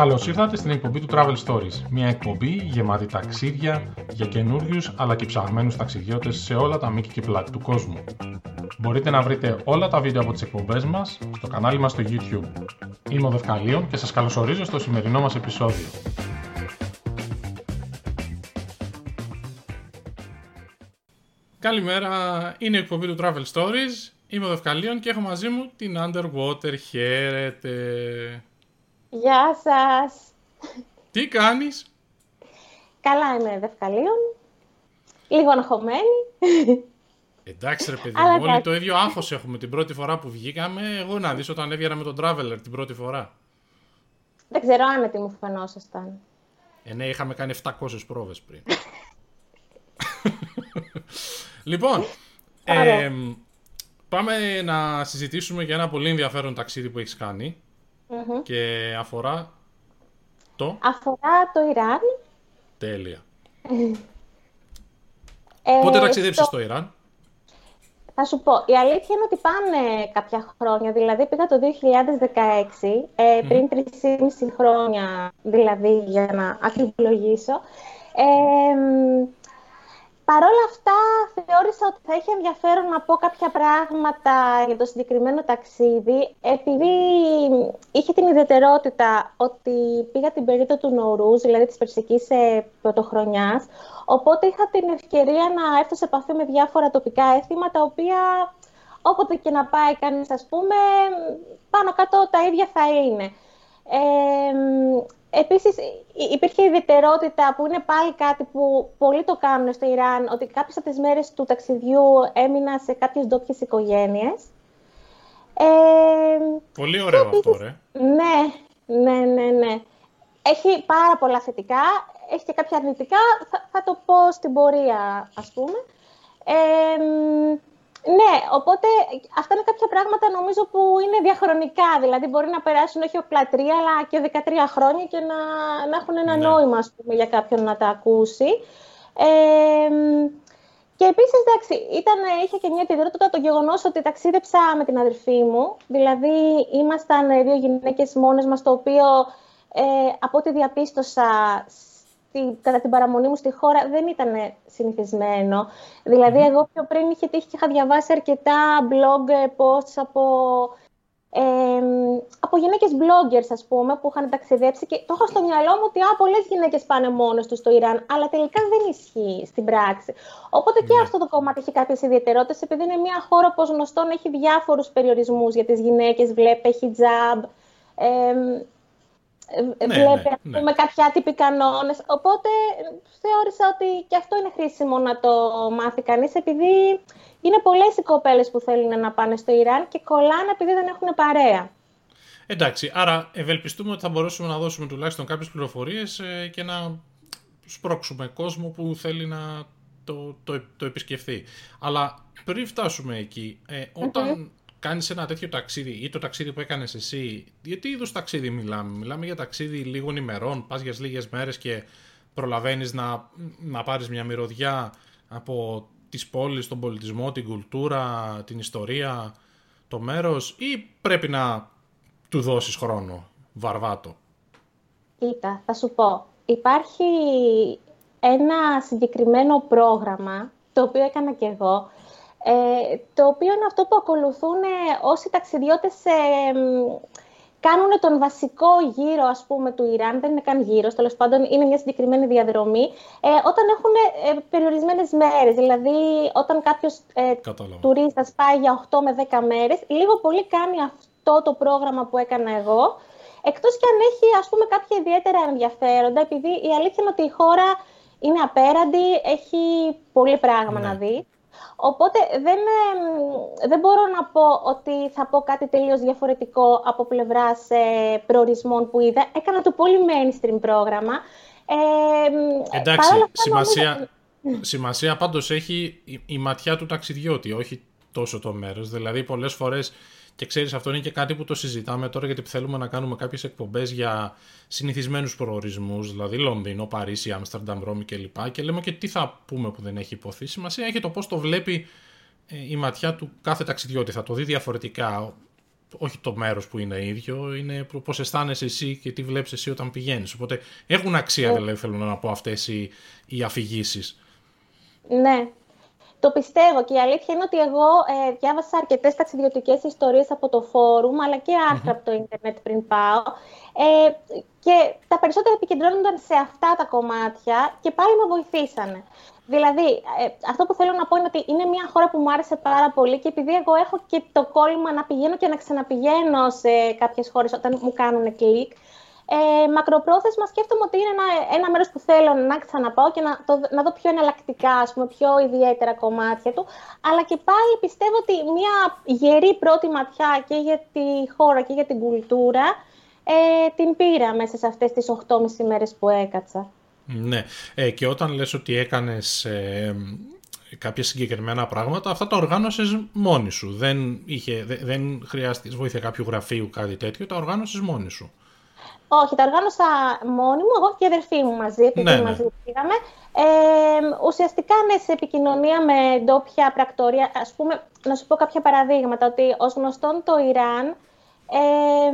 Καλώς ήρθατε στην εκπομπή του Travel Stories. Μια εκπομπή γεμάτη ταξίδια για καινούριους αλλά και ψαγμένους ταξιδιώτες σε όλα τα μήκη και πλάτη του κόσμου. Μπορείτε να βρείτε όλα τα βίντεο από τις εκπομπές μας στο κανάλι μας στο YouTube. Είμαι ο Δευκαλίων και σας καλωσορίζω στο σημερινό μας επεισόδιο. Καλημέρα, είναι η εκπομπή του Travel Stories. Είμαι ο Δευκαλίων και έχω μαζί μου την Underwater. Χαίρετε. Γεια σας. Τι κάνεις; Καλά είμαι Δευκαλίων. Λίγο αγχωμένη. Εντάξει ρε παιδί μου, όλοι το ίδιο άγχος έχουμε την πρώτη φορά που βγήκαμε. Εγώ να δεις όταν έβγαινα με τον Traveler την πρώτη φορά. Δεν ξέρω αν τι μου φαινόσασταν. Ε, ναι, είχαμε κάνει 700 πρόβες πριν. λοιπόν, ε, πάμε να συζητήσουμε για ένα πολύ ενδιαφέρον ταξίδι που έχεις κάνει και αφορά το... Αφορά το Ιράν. Τέλεια. ε, Πότε ταξιδέψεις στο... Ιράν; Θα σου πω, η αλήθεια είναι ότι πάνε κάποια χρόνια, δηλαδή πήγα το 2016, ε, πριν 3,5 χρόνια δηλαδή για να ακριβολογήσω. Ε, Παρ' όλα αυτά, θεώρησα ότι θα είχε ενδιαφέρον να πω κάποια πράγματα για το συγκεκριμένο ταξίδι, επειδή είχε την ιδιαιτερότητα ότι πήγα την περίοδο του Νορούς, δηλαδή της περσικής ε, πρωτοχρονιάς, οπότε είχα την ευκαιρία να έρθω σε επαφή με διάφορα τοπικά έθιμα, τα οποία όποτε και να πάει κανείς, ας πούμε, πάνω κάτω τα ίδια θα είναι. Ε, Επίσης υπήρχε ιδιαιτερότητα που είναι πάλι κάτι που πολλοί το κάνουν στο Ιράν, ότι κάποιες από τις μέρες του ταξιδιού έμεινα σε κάποιες ντόπιες οικογένειες. Ε, Πολύ ωραίο αυτό, ρε. Ναι, ναι, ναι, ναι. Έχει πάρα πολλά θετικά, έχει και κάποια αρνητικά, θα, θα το πω στην πορεία, ας πούμε. Ε, ναι, οπότε αυτά είναι κάποια πράγματα νομίζω που είναι διαχρονικά. Δηλαδή μπορεί να περάσουν όχι απλά τρία, αλλά και 13 χρόνια και να, να έχουν ένα ναι. νόημα ας πούμε, για κάποιον να τα ακούσει. Ε, και επίσης, εντάξει, ήταν, είχε και μια ιδιαιτερότητα το γεγονός ότι ταξίδεψα με την αδερφή μου. Δηλαδή, ήμασταν δύο γυναίκες μόνες μας, το οποίο ε, από ό,τι διαπίστωσα κατά την παραμονή μου στη χώρα δεν ήταν συνηθισμένο. Δηλαδή, εγώ πιο πριν είχε τύχει και είχα διαβάσει αρκετά blog ε, posts από, ε, από γυναίκες bloggers, ας πούμε, που είχαν ταξιδέψει και το έχω στο μυαλό μου ότι α, πολλές γυναίκες πάνε μόνες τους στο Ιράν, αλλά τελικά δεν ισχύει στην πράξη. Οπότε και ναι. αυτό το κομμάτι έχει κάποιες ιδιαιτερότητες, επειδή είναι μια χώρα, όπως γνωστόν, έχει διάφορους περιορισμούς για τις γυναίκες, βλέπει, έχει τζαμπ, ε, ναι, βλέπετε ναι, ναι. κάποια άτυποι κανόνες. Οπότε θεώρησα ότι και αυτό είναι χρήσιμο να το μάθει κανείς, επειδή είναι πολλές οι κοπέλες που θέλουν να πάνε στο Ιράν και κολλάνε επειδή δεν έχουν παρέα. Εντάξει, άρα ευελπιστούμε ότι θα μπορέσουμε να δώσουμε τουλάχιστον κάποιες πληροφορίες ε, και να σπρώξουμε κόσμο που θέλει να το, το, το επισκεφθεί. Αλλά πριν φτάσουμε εκεί, ε, όταν κάνεις ένα τέτοιο ταξίδι ή το ταξίδι που έκανες εσύ, για τι είδους ταξίδι μιλάμε; Μιλάμε για ταξίδι λίγων ημερών, πας για λίγες μέρες και προλαβαίνεις να, να πάρεις μια μυρωδιά από τις πόλεις, τον πολιτισμό, την κουλτούρα, την ιστορία, το μέρος, ή πρέπει να του δώσεις χρόνο, βαρβάτο; Κοίτα, θα σου πω. Υπάρχει ένα συγκεκριμένο πρόγραμμα, το οποίο έκανα και εγώ, ε, το οποίο είναι αυτό που ακολουθούν όσοι ταξιδιώτες ε, κάνουν τον βασικό γύρο ας πούμε του Ιράν, δεν είναι καν γύρος, τέλος πάντων είναι μια συγκεκριμένη διαδρομή, ε, όταν έχουν ε, περιορισμένες μέρες, δηλαδή όταν κάποιος ε, τουρίστας πάει για 8 με 10 μέρες, λίγο πολύ κάνει αυτό το πρόγραμμα που έκανα εγώ, εκτός και αν έχει ας πούμε κάποια ιδιαίτερα ενδιαφέροντα, επειδή η αλήθεια είναι ότι η χώρα είναι απέραντη, έχει πολύ πράγμα ναι. να δει. Οπότε δεν, δεν μπορώ να πω ότι θα πω κάτι τελείως διαφορετικό από πλευράς ε, προορισμών που είδα. Έκανα το πολύ mainstream πρόγραμμα. Ε, Εντάξει, σημασία, σημασία πάντως έχει η, η ματιά του ταξιδιώτη, όχι τόσο το μέρος. Δηλαδή πολλές φορές και ξέρεις, αυτό είναι και κάτι που το συζητάμε τώρα, γιατί θέλουμε να κάνουμε κάποιες εκπομπές για συνηθισμένους προορισμούς, δηλαδή Λονδίνο, Παρίσι, Άμστερνταμ, Ρώμη κλπ. Και λέμε και τι θα πούμε που δεν έχει υποθεί. Σημασία έχει το πώς το βλέπει ε, η ματιά του κάθε ταξιδιώτη. Θα το δει διαφορετικά. όχι το μέρος που είναι ίδιο, είναι πώς αισθάνεσαι εσύ και τι βλέπεις εσύ όταν πηγαίνεις. Οπότε έχουν αξία, δηλαδή, θέλω να πω, αυτές οι, οι αφηγήσεις. Ναι, το πιστεύω και η αλήθεια είναι ότι εγώ ε, διάβασα αρκετές ταξιδιωτικές ιστορίες από το φόρουμ, αλλά και αρθρα από το ίντερνετ πριν πάω. Ε, και τα περισσότερα επικεντρώνονταν σε αυτά τα κομμάτια και πάλι με βοηθήσανε. Δηλαδή, ε, αυτό που θέλω να πω είναι ότι είναι μια χώρα που μου άρεσε πάρα πολύ και επειδή εγώ έχω και το κόλλημα να πηγαίνω και να ξαναπηγαίνω σε κάποιες χώρες όταν μου κάνουν κλικ, ε, μακροπρόθεσμα σκέφτομαι ότι είναι ένα, ένα μέρος που θέλω να ξαναπάω και να, το, να δω πιο εναλλακτικά, ας πούμε, πιο ιδιαίτερα κομμάτια του. Αλλά και πάλι πιστεύω ότι μια γερή πρώτη ματιά και για τη χώρα και για την κουλτούρα ε, την πήρα μέσα σε αυτές τις 8,5 μέρες που έκατσα. Ναι, ε, και όταν λες ότι έκανες ε, κάποια συγκεκριμένα πράγματα, αυτά τα οργάνωσες μόνη σου. Δεν, είχε, δεν, δεν χρειάστηκε βοήθεια κάποιου γραφείου κάτι τέτοιο, τα οργάνωσες μόνη σου. Όχι, τα οργάνωσα μόνη μου, εγώ και η αδερφή μου μαζί, επειδή ναι, μαζί ναι. πήγαμε. Ε, ουσιαστικά, ναι, σε επικοινωνία με ντόπια πρακτορία, ας πούμε, να σου πω κάποια παραδείγματα, ότι ως γνωστόν το Ιράν ε,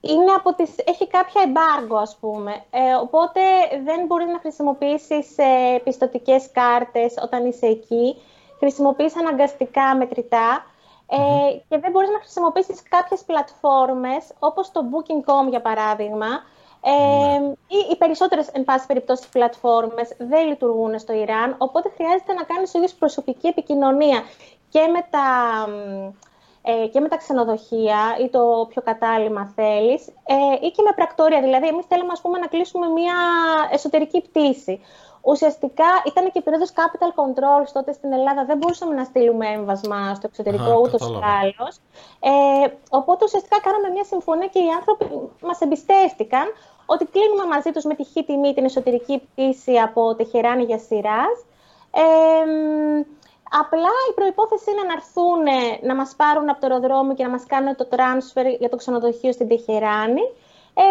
είναι από τις, έχει κάποια εμπάργκο, ας πούμε. Ε, οπότε δεν μπορείς να χρησιμοποιήσεις ε, πιστοτικές κάρτες όταν είσαι εκεί. Χρησιμοποιείς αναγκαστικά μετρητά. Ε, και δεν μπορείς να χρησιμοποιήσεις κάποιες πλατφόρμες, όπως το Booking.com για παράδειγμα, ε, ναι. ή οι περισσότερες, εν πάση περιπτώσει, πλατφόρμες δεν λειτουργούν στο Ιράν, οπότε χρειάζεται να κάνεις ίδιος προσωπική επικοινωνία και με τα, ε, και με τα ξενοδοχεία ή το πιο κατάλημα θέλεις ε, ή και με πρακτόρια. Δηλαδή, εμείς θέλουμε ας πούμε, να κλείσουμε μια εσωτερική πτήση ουσιαστικά ήταν και περίοδος capital control τότε στην Ελλάδα. Δεν μπορούσαμε να στείλουμε έμβασμα στο εξωτερικό ούτως ή άλλως. Ε, οπότε ουσιαστικά κάναμε μια συμφωνία και οι άνθρωποι μας εμπιστεύτηκαν ότι κλείνουμε μαζί τους με τυχή τιμή την εσωτερική πτήση από Τεχεράνη για σειρά. Ε, απλά η προϋπόθεση είναι να έρθουν να μας πάρουν από το αεροδρόμιο και να μας κάνουν το transfer για το ξενοδοχείο στην Τεχεράνη ε,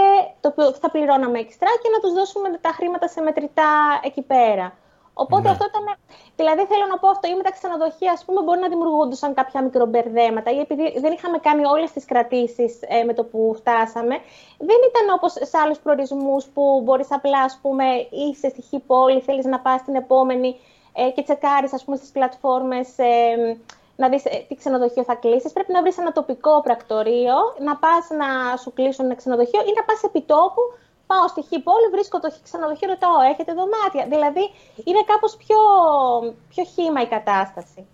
το οποίο θα πληρώναμε εξτρά και να τους δώσουμε τα χρήματα σε μετρητά εκεί πέρα. Οπότε ναι. αυτό ήταν. Δηλαδή, θέλω να πω αυτό, ή με τα ξενοδοχεία, ας πούμε, μπορεί να δημιουργούνταν κάποια μικρομπερδέματα, ή επειδή δεν είχαμε κάνει όλες τις κρατήσεις ε, με το που φτάσαμε. Δεν ήταν όπως σε άλλους προορισμούς που μπορείς απλά, ας πούμε, είσαι στη χή πόλη, θέλεις να πας στην επόμενη ε, και τσεκάρεις, ας πούμε, στις πλατφόρμες. Ε, να δεις ε, τι ξενοδοχείο θα κλείσεις. Πρέπει να βρεις ένα τοπικό πρακτορείο, να πας να σου κλείσουν ένα ξενοδοχείο ή να πας επί τόπου, πάω στη χή πόλη, βρίσκω το ξενοδοχείο, ρωτάω, έχετε δωμάτια. Δηλαδή, είναι κάπως πιο, πιο χήμα η κατάσταση.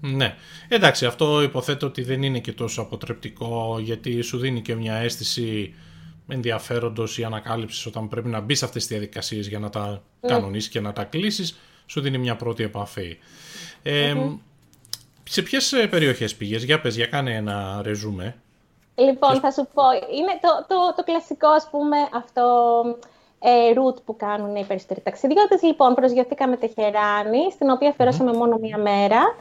Ναι. Εντάξει, αυτό υποθέτω ότι δεν είναι και τόσο αποτρεπτικό, γιατί σου δίνει και μια αίσθηση ενδιαφέροντος ή ανακάλυψης όταν πρέπει να μπεις σε αυτές τις διαδικασίες για να τα mm. κανονίσεις και να τα κλείσεις, σου δίνει μια πρώτη επαφή. Σε ποιες περιοχές πήγες, για πες, για κάνε ένα ρεζούμε. Λοιπόν, θα σου πω, είναι το, το, το κλασικό, ας πούμε, αυτό ε, route που κάνουν οι περισσότεροι ταξιδιώτες. Λοιπόν, προσγειωθήκαμε Τεχεράνη, στην οποία αφαιρώσαμε μόνο μία μέρα.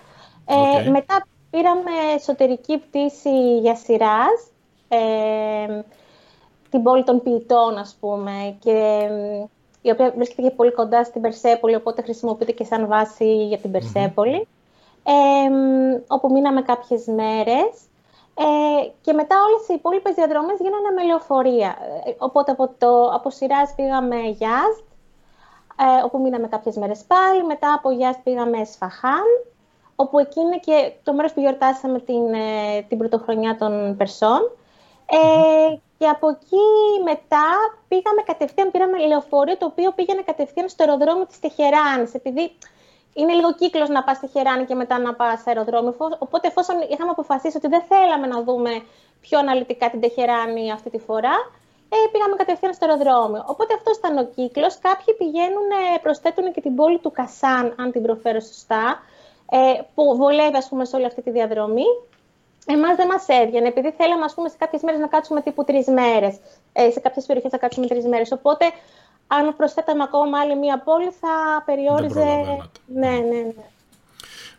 Ε, Μετά πήραμε εσωτερική πτήση για Σιράζ, ε, την πόλη των ποιητών, ας πούμε, και, η οποία βρίσκεται και πολύ κοντά στην Περσέπολη, οπότε χρησιμοποιείται και σαν βάση για την Περσέπολη όπου μείναμε κάποιες μέρες ε, και μετά όλες οι υπόλοιπες διαδρομές γίνανε με λεωφορεία. Ε, οπότε από, το, από Σιράζ πήγαμε Γιάζτ, ε, όπου μείναμε κάποιες μέρες πάλι. Μετά από Γιάζτ πήγαμε Σφαχάν, όπου εκεί είναι και το μέρος που γιορτάσαμε την, ε, την πρωτοχρονιά των Περσών. Ε, και από εκεί μετά πήγαμε κατευθείαν, πήραμε λεωφορείο το οποίο πήγαινε κατευθείαν στο αεροδρόμιο της Τεχεράνης, επειδή είναι λίγο κύκλος να πας στη Χεράνη και μετά να πας σε αεροδρόμιο. Οπότε, εφόσον είχαμε αποφασίσει ότι δεν θέλαμε να δούμε πιο αναλυτικά την Τεχεράνη αυτή τη φορά, ε, πήγαμε κατευθείαν στο αεροδρόμιο. Οπότε αυτός ήταν ο κύκλος. Κάποιοι πηγαίνουν, ε, προσθέτουν και την πόλη του Κασάν, αν την προφέρω σωστά, ε, που βολεύει ας πούμε, σε όλη αυτή τη διαδρομή. Εμάς δεν μας έβγαινε, επειδή θέλαμε ας πούμε, σε κάποιες μέρες να κάτσουμε τύπου τρεις μέρες. Ε, σε κάποιες περιοχές να κάτσουμε τρεις μέρες. Οπότε αν προσθέταμε ακόμα άλλη μία πόλη θα περιόριζε... Ναι, ναι, ναι.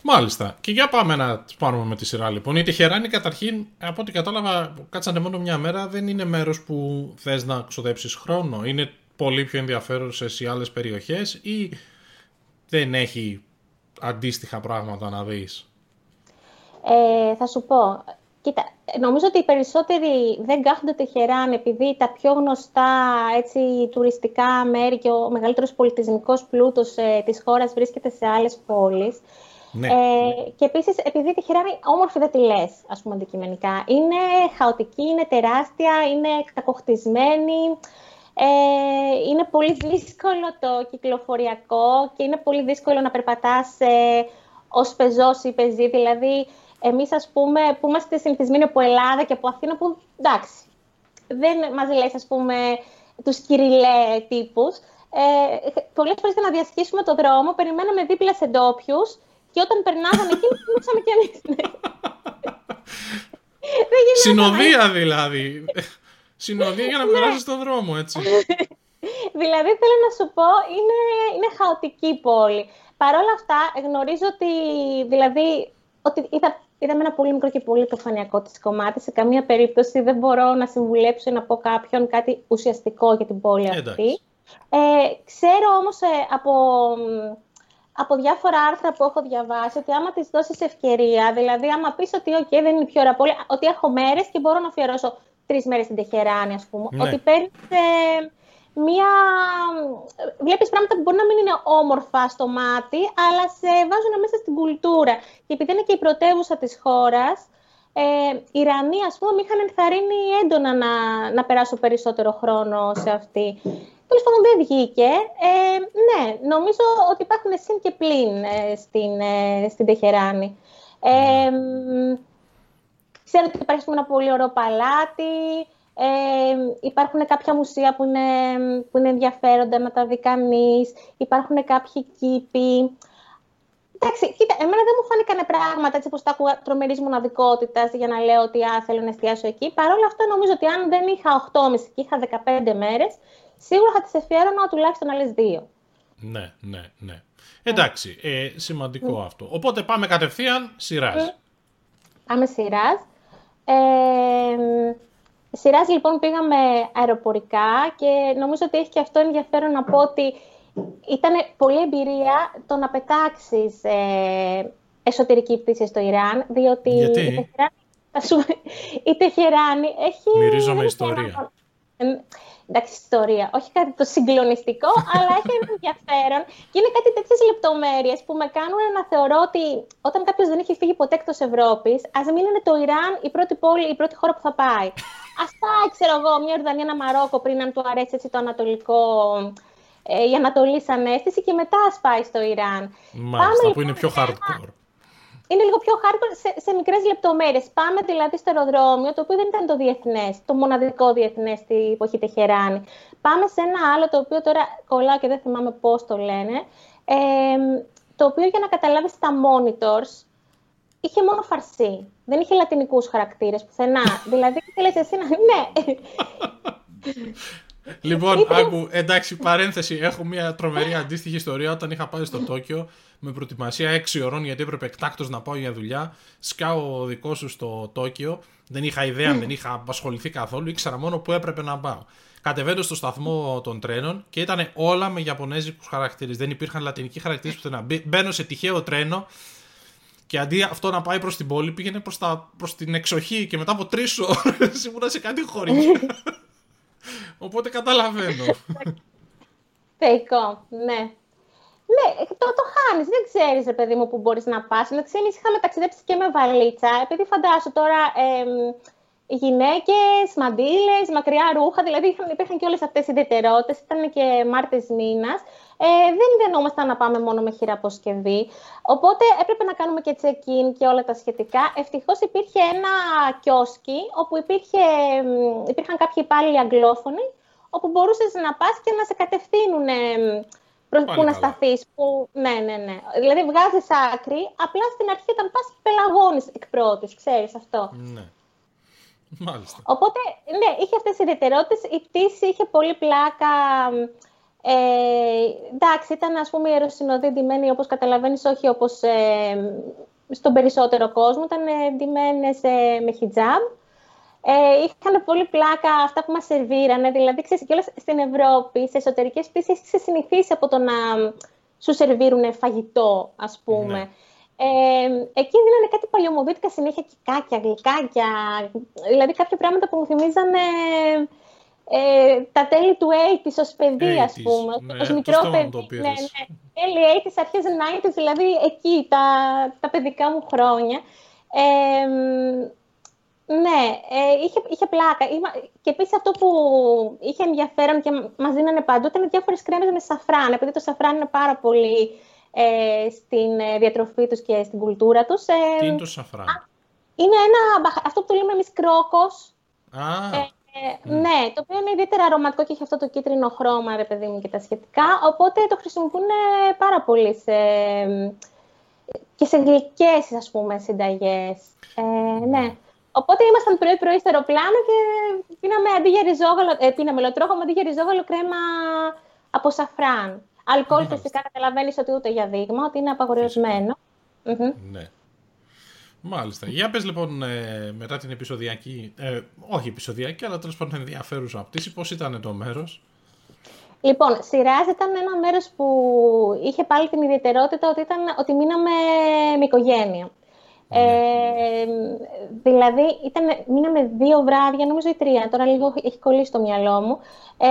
Μάλιστα. Και για πάμε να πάρουμε με τη σειρά λοιπόν. Η Τεχεράνη καταρχήν, από ό,τι κατάλαβα, κάτσανε μόνο μια μέρα, δεν είναι μέρος που θες να ξοδέψεις χρόνο. Είναι πολύ πιο ενδιαφέρον σε άλλες περιοχές ή δεν έχει αντίστοιχα πράγματα να δεις; Ε, θα σου πω. Κοίτα, νομίζω ότι οι περισσότεροι δεν κάθονται Τεχεράν επειδή τα πιο γνωστά έτσι, τουριστικά μέρη και ο μεγαλύτερος πολιτισμικός πλούτος ε, της χώρας βρίσκεται σε άλλες πόλεις. Ναι. Ε, και επίσης, επειδή η Τεχεράνη όμορφη δεν τη λες, ας πούμε, αντικειμενικά. Είναι χαοτική, είναι τεράστια, είναι κακοχτισμένη. Ε, είναι πολύ δύσκολο το κυκλοφοριακό και είναι πολύ δύσκολο να περπατάς ε, ως πεζός ή πεζή. Δηλαδή, εμείς ας πούμε που είμαστε συνηθισμένοι από Ελλάδα και από Αθήνα που εντάξει, δεν μας λες ας πούμε τους κυριλέ τύπους. Ε, πολλές φορές για να διασχίσουμε το δρόμο περιμέναμε δίπλα σε ντόπιους και όταν περνάγανε εκεί μιλούσαμε κι εμείς. Συνοδεία δηλαδή. Συνοδεία για να ναι. περάσει τον δρόμο, έτσι. δηλαδή, θέλω να σου πω, είναι, είναι χαοτική πόλη. Παρ' όλα αυτά, γνωρίζω ότι, δηλαδή, ότι είδα είδαμε ένα πολύ μικρό και πολύ προφανειακό της κομμάτι. Σε καμία περίπτωση δεν μπορώ να συμβουλέψω ή να πω κάποιον κάτι ουσιαστικό για την πόλη αυτή. Ε, ξέρω όμως ε, από, από διάφορα άρθρα που έχω διαβάσει ότι άμα της δώσεις ευκαιρία, δηλαδή άμα πεις ότι OK, δεν είναι πιο ωραία πόλη, ότι έχω μέρες και μπορώ να αφιερώσω τρεις μέρες στην Τεχεράνη, ας πούμε. Ναι. Ότι παίρνεις ε, μία... Βλέπεις πράγματα που μπορεί να μην είναι όμορφα στο μάτι, αλλά σε βάζουν μέσα στην κουλτούρα. Και επειδή είναι και η πρωτεύουσα της χώρας, ε, οι Ιρανοί, ας πούμε, με είχαν ενθαρρύνει έντονα να, να περάσω περισσότερο χρόνο σε αυτή. Τέλος πάντων δεν βγήκε. Ε, ναι, νομίζω ότι υπάρχουν συν και πλήν ε, στην, ε, στην Τεχεράνη. Ε, ξέρω ότι υπάρχει ένα πολύ ωραίο παλάτι. Ε, υπάρχουν κάποια μουσεία που είναι, που είναι ενδιαφέροντα να τα δει κανεί. Υπάρχουν κάποιοι κήποι. Εντάξει, κοίτα, εμένα δεν μου φάνηκαν πράγματα έτσι όπως τα ακούγα τρομερής μοναδικότητας για να λέω ότι α, θέλω να εστιάσω εκεί. Παρ' όλα αυτά νομίζω ότι αν δεν είχα 8,5 και είχα 15 μέρες, σίγουρα θα τις εφιέρωνα τουλάχιστον άλλες δύο. Ναι, ναι, ναι. Εντάξει, ε, σημαντικό αυτό. Οπότε πάμε κατευθείαν σειράς. Πάμε σειράς. Ε, Σειράς λοιπόν πήγαμε αεροπορικά και νομίζω ότι έχει και αυτό ενδιαφέρον να πω ότι ήταν πολλή εμπειρία το να πετάξεις ε, εσωτερική πτήση στο Ιράν, διότι Γιατί; η Τεχεράνη, η Τεχεράνη έχει... Μυρίζομαι ιστορία. Εντάξει, ιστορία. Όχι κάτι το συγκλονιστικό, αλλά έχει ένα ενδιαφέρον. Και είναι κάτι τέτοιες λεπτομέρειες που με κάνουν να θεωρώ ότι όταν κάποιος δεν έχει φύγει ποτέ εκτός Ευρώπης, ας μην είναι το Ιράν η πρώτη πόλη, η πρώτη χώρα που θα πάει. Α πάει, ξέρω εγώ, μια Ορδανία, ένα Μαρόκο πριν αν του αρέσει έτσι το ανατολικό. Ε, η Ανατολή σαν αίσθηση και μετά ας πάει στο Ιράν. Μάλιστα, Πάμε, που λοιπόν, είναι πιο hardcore είναι λίγο πιο hardcore σε, σε μικρές λεπτομέρειες. Πάμε δηλαδή στο αεροδρόμιο, το οποίο δεν ήταν το διεθνές, το μοναδικό διεθνές στη εποχή Τεχεράνη. Πάμε σε ένα άλλο, το οποίο τώρα κολλάω και δεν θυμάμαι πώς το λένε. Ε, το οποίο για να καταλάβεις τα monitors είχε μόνο φαρσί. Δεν είχε λατινικούς χαρακτήρες πουθενά. δηλαδή, ήθελε εσύ να. Ναι. Λοιπόν, άκου, εντάξει, παρένθεση. Έχω μια τρομερή αντίστοιχη ιστορία όταν είχα πάει στο Τόκιο με προετοιμασία 6 ώρων γιατί έπρεπε εκτάκτως να πάω για δουλειά. Σκάω δικό σου στο Τόκιο. Δεν είχα ιδέα, δεν είχα απασχοληθεί καθόλου. Ήξερα μόνο που έπρεπε να πάω. Κατεβαίνω στο σταθμό των τρένων και ήταν όλα με Ιαπωνέζικους χαρακτήρες. Δεν υπήρχαν λατινικοί χαρακτήρες πουθενά. Μπαίνω σε τυχαίο τρένο και αντί αυτό να πάει προς την πόλη, πήγαινε προς την εξοχή και μετά από τρεις ώρες ήμουν σε κάτι χωρί. Οπότε καταλαβαίνω. Θεϊκό, ναι. Ναι, το, το χάνεις. Δεν ξέρεις, ρε παιδί μου, που μπορείς να πας. Εντάξει, εμείς είχαμε ταξιδέψει και με βαλίτσα. Επειδή φαντάσου τώρα ε, γυναίκες, μαντήλες, μακριά ρούχα. Δηλαδή υπήρχαν και όλες αυτές οι ιδιαιτερότητες. Ήταν και Μάρτε μήνας. Ε, δεν δενόμασταν να πάμε μόνο με χειραποσκευή. Οπότε έπρεπε να κάνουμε και check-in και όλα τα σχετικά. Ευτυχώς υπήρχε ένα κιόσκι όπου υπήρχε, υπήρχαν κάποιοι υπάλληλοι αγγλόφωνοι όπου μπορούσες να πας και να σε κατευθύνουν πού να σταθείς. Που... Ναι, ναι, ναι. Δηλαδή βγάζεις άκρη, απλά στην αρχή όταν πας πελαγώνεις εκ πρώτης, ξέρεις αυτό. Ναι. Μάλιστα. Οπότε, ναι, είχε αυτές τι ιδιαιτερότητες. Η πτήση είχε πολύ πλάκα. Ε, εντάξει, ήταν ας πούμε ιεροσυνοδή ντυμένη όπως καταλαβαίνεις, όχι όπως ε, στον περισσότερο κόσμο, ήταν ντυμένες ε, με χιτζάμ ε, είχαν πολύ πλάκα αυτά που μας σερβίρανε. Δηλαδή, ξέρεις, και όλα στην Ευρώπη, σε εσωτερικές πτήσεις, έχεις συνηθίσει από το να σου σερβίρουν φαγητό, ας πούμε. Ναι. Ε, εκεί δίνανε κάτι παλιωμοδίτικα συνέχεια, κικάκια, γλυκάκια. Δηλαδή κάποια πράγματα που μου θυμίζανε ε, τα τέλη του 80's ως παιδί, ας πούμε. Ναι, ως μικρό παιδί. Το ναι, ναι. Τέλη 80's, αρχές 90's, δηλαδή εκεί τα, τα παιδικά μου χρόνια. Ε, ναι, ε, είχε, είχε πλάκα. Και επίσης αυτό που είχε ενδιαφέρον και μας δίνανε παντού ήταν διάφορες κρέμες με σαφράν. Επειδή το σαφράν είναι πάρα πολύ ε, στην ε, διατροφή τους και στην κουλτούρα τους. Ε, Τι είναι το σαφράν; Είναι ένα, αυτό που το λέμε εμείς κρόκος. Α, ε, Ναι, το οποίο είναι ιδιαίτερα αρωματικό και έχει αυτό το κίτρινο χρώμα, ρε παιδί μου, και τα σχετικά. Οπότε το χρησιμοποιούν πάρα πολύ σε, και σε γλυκές, ας πούμε, συνταγές. Ε, ναι. Οπότε ήμασταν πρωί-πρωί στο αεροπλάνο και πίναμε αντί για ριζόγαλο, ε, πίναμε λοτρόχο αντί για ριζόγαλο κρέμα από σαφράν. Αλκοόλ φυσικά καταλαβαίνεις ότι ούτε για δείγμα, ότι είναι απαγορευμένο. Ναι. Μάλιστα. Για πες λοιπόν ε, μετά την επεισοδιακή, ε, όχι επεισοδιακή, αλλά τέλος πάντων ενδιαφέρουσα πτήση, πώς ήταν το μέρος; Λοιπόν, Σιράζ ήταν ένα μέρος που είχε πάλι την ιδιαιτερότητα ότι, ήταν, ότι μείναμε με οικογένεια. Ε, δηλαδή, ήταν, μείναμε δύο βράδια, νομίζω ή τρία. Τώρα λίγο έχει κολλήσει το μυαλό μου. Ε,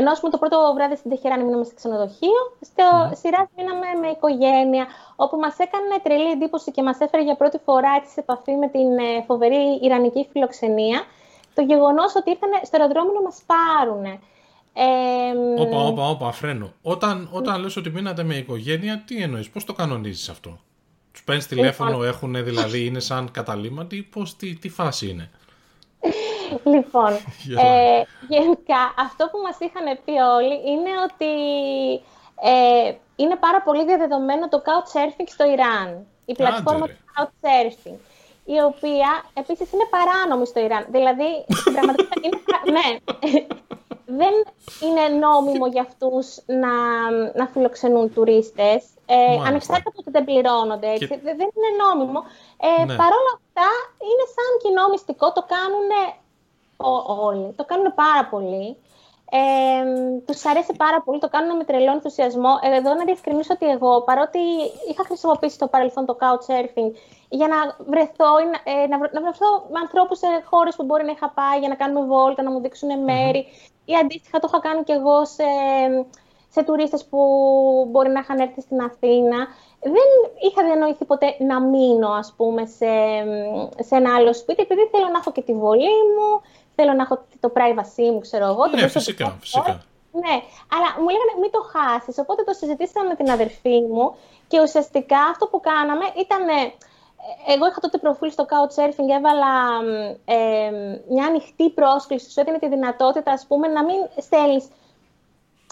ενώ πούμε, το πρώτο βράδυ στην Τεχεράνη μείναμε σε ξενοδοχείο. Στο mm. σειρά μείναμε με οικογένεια, όπου μας έκανε τρελή εντύπωση και μας έφερε για πρώτη φορά έτσι, σε επαφή με την ε, φοβερή Ιρανική φιλοξενία. Το γεγονός ότι ήρθαν στο αεροδρόμιο να μας πάρουν. Ε, όπα, όπα, όπα, φρένο. Όταν, όταν λες ότι μείνατε με οικογένεια, τι εννοείς, πώς το κανονίζεις αυτό; Τους παίρνεις τηλέφωνο, λοιπόν. έχουν δηλαδή, είναι σαν καταλήμματοι, πώς, τι, τι φάση είναι; Λοιπόν, ε, γενικά αυτό που μας είχαν πει όλοι είναι ότι ε, είναι πάρα πολύ διαδεδομένο το Couchsurfing στο Ιράν. Η πλατφόρμα του Couchsurfing η οποία επίσης είναι παράνομη στο Ιράν. Δηλαδή, στην πραγματικότητα είναι... ναι, δεν είναι νόμιμο για αυτούς να, να φιλοξενούν τουρίστες, ε, ανεξάρτητα από ότι δεν πληρώνονται, έτσι. δεν είναι νόμιμο. Ε, ναι. Παρ' όλα αυτά, είναι σαν κοινό μυστικό, το κάνουν όλοι, το κάνουν πάρα πολύ. Ε, τους αρέσει πάρα πολύ, το κάνουν με τρελό ενθουσιασμό. Ε, εδώ να διευκρινίσω ότι εγώ, παρότι είχα χρησιμοποιήσει το παρελθόν το couchsurfing για να βρεθώ, ε, να, να βρεθώ με ανθρώπους σε χώρες που μπορεί να είχα πάει για να κάνουμε βόλτα, να μου δείξουν μέρη ή αντίστοιχα το είχα κάνει και εγώ σε, σε τουρίστες που μπορεί να είχαν έρθει στην Αθήνα. Δεν είχα διανοηθεί ποτέ να μείνω, ας πούμε, σε, σε ένα άλλο σπίτι, επειδή θέλω να έχω και τη βολή μου, θέλω να έχω το privacy μου, ξέρω εγώ. Ναι, φυσικά, φυσικά. Ναι, αλλά μου λέγανε μην το χάσεις, οπότε το συζητήσαμε με την αδερφή μου και ουσιαστικά αυτό που κάναμε ήταν... Εγώ είχα τότε προφίλ στο Couchsurfing, έβαλα ε, μια ανοιχτή πρόσκληση, σου έδινε τη δυνατότητα, ας πούμε, να μην στέλνεις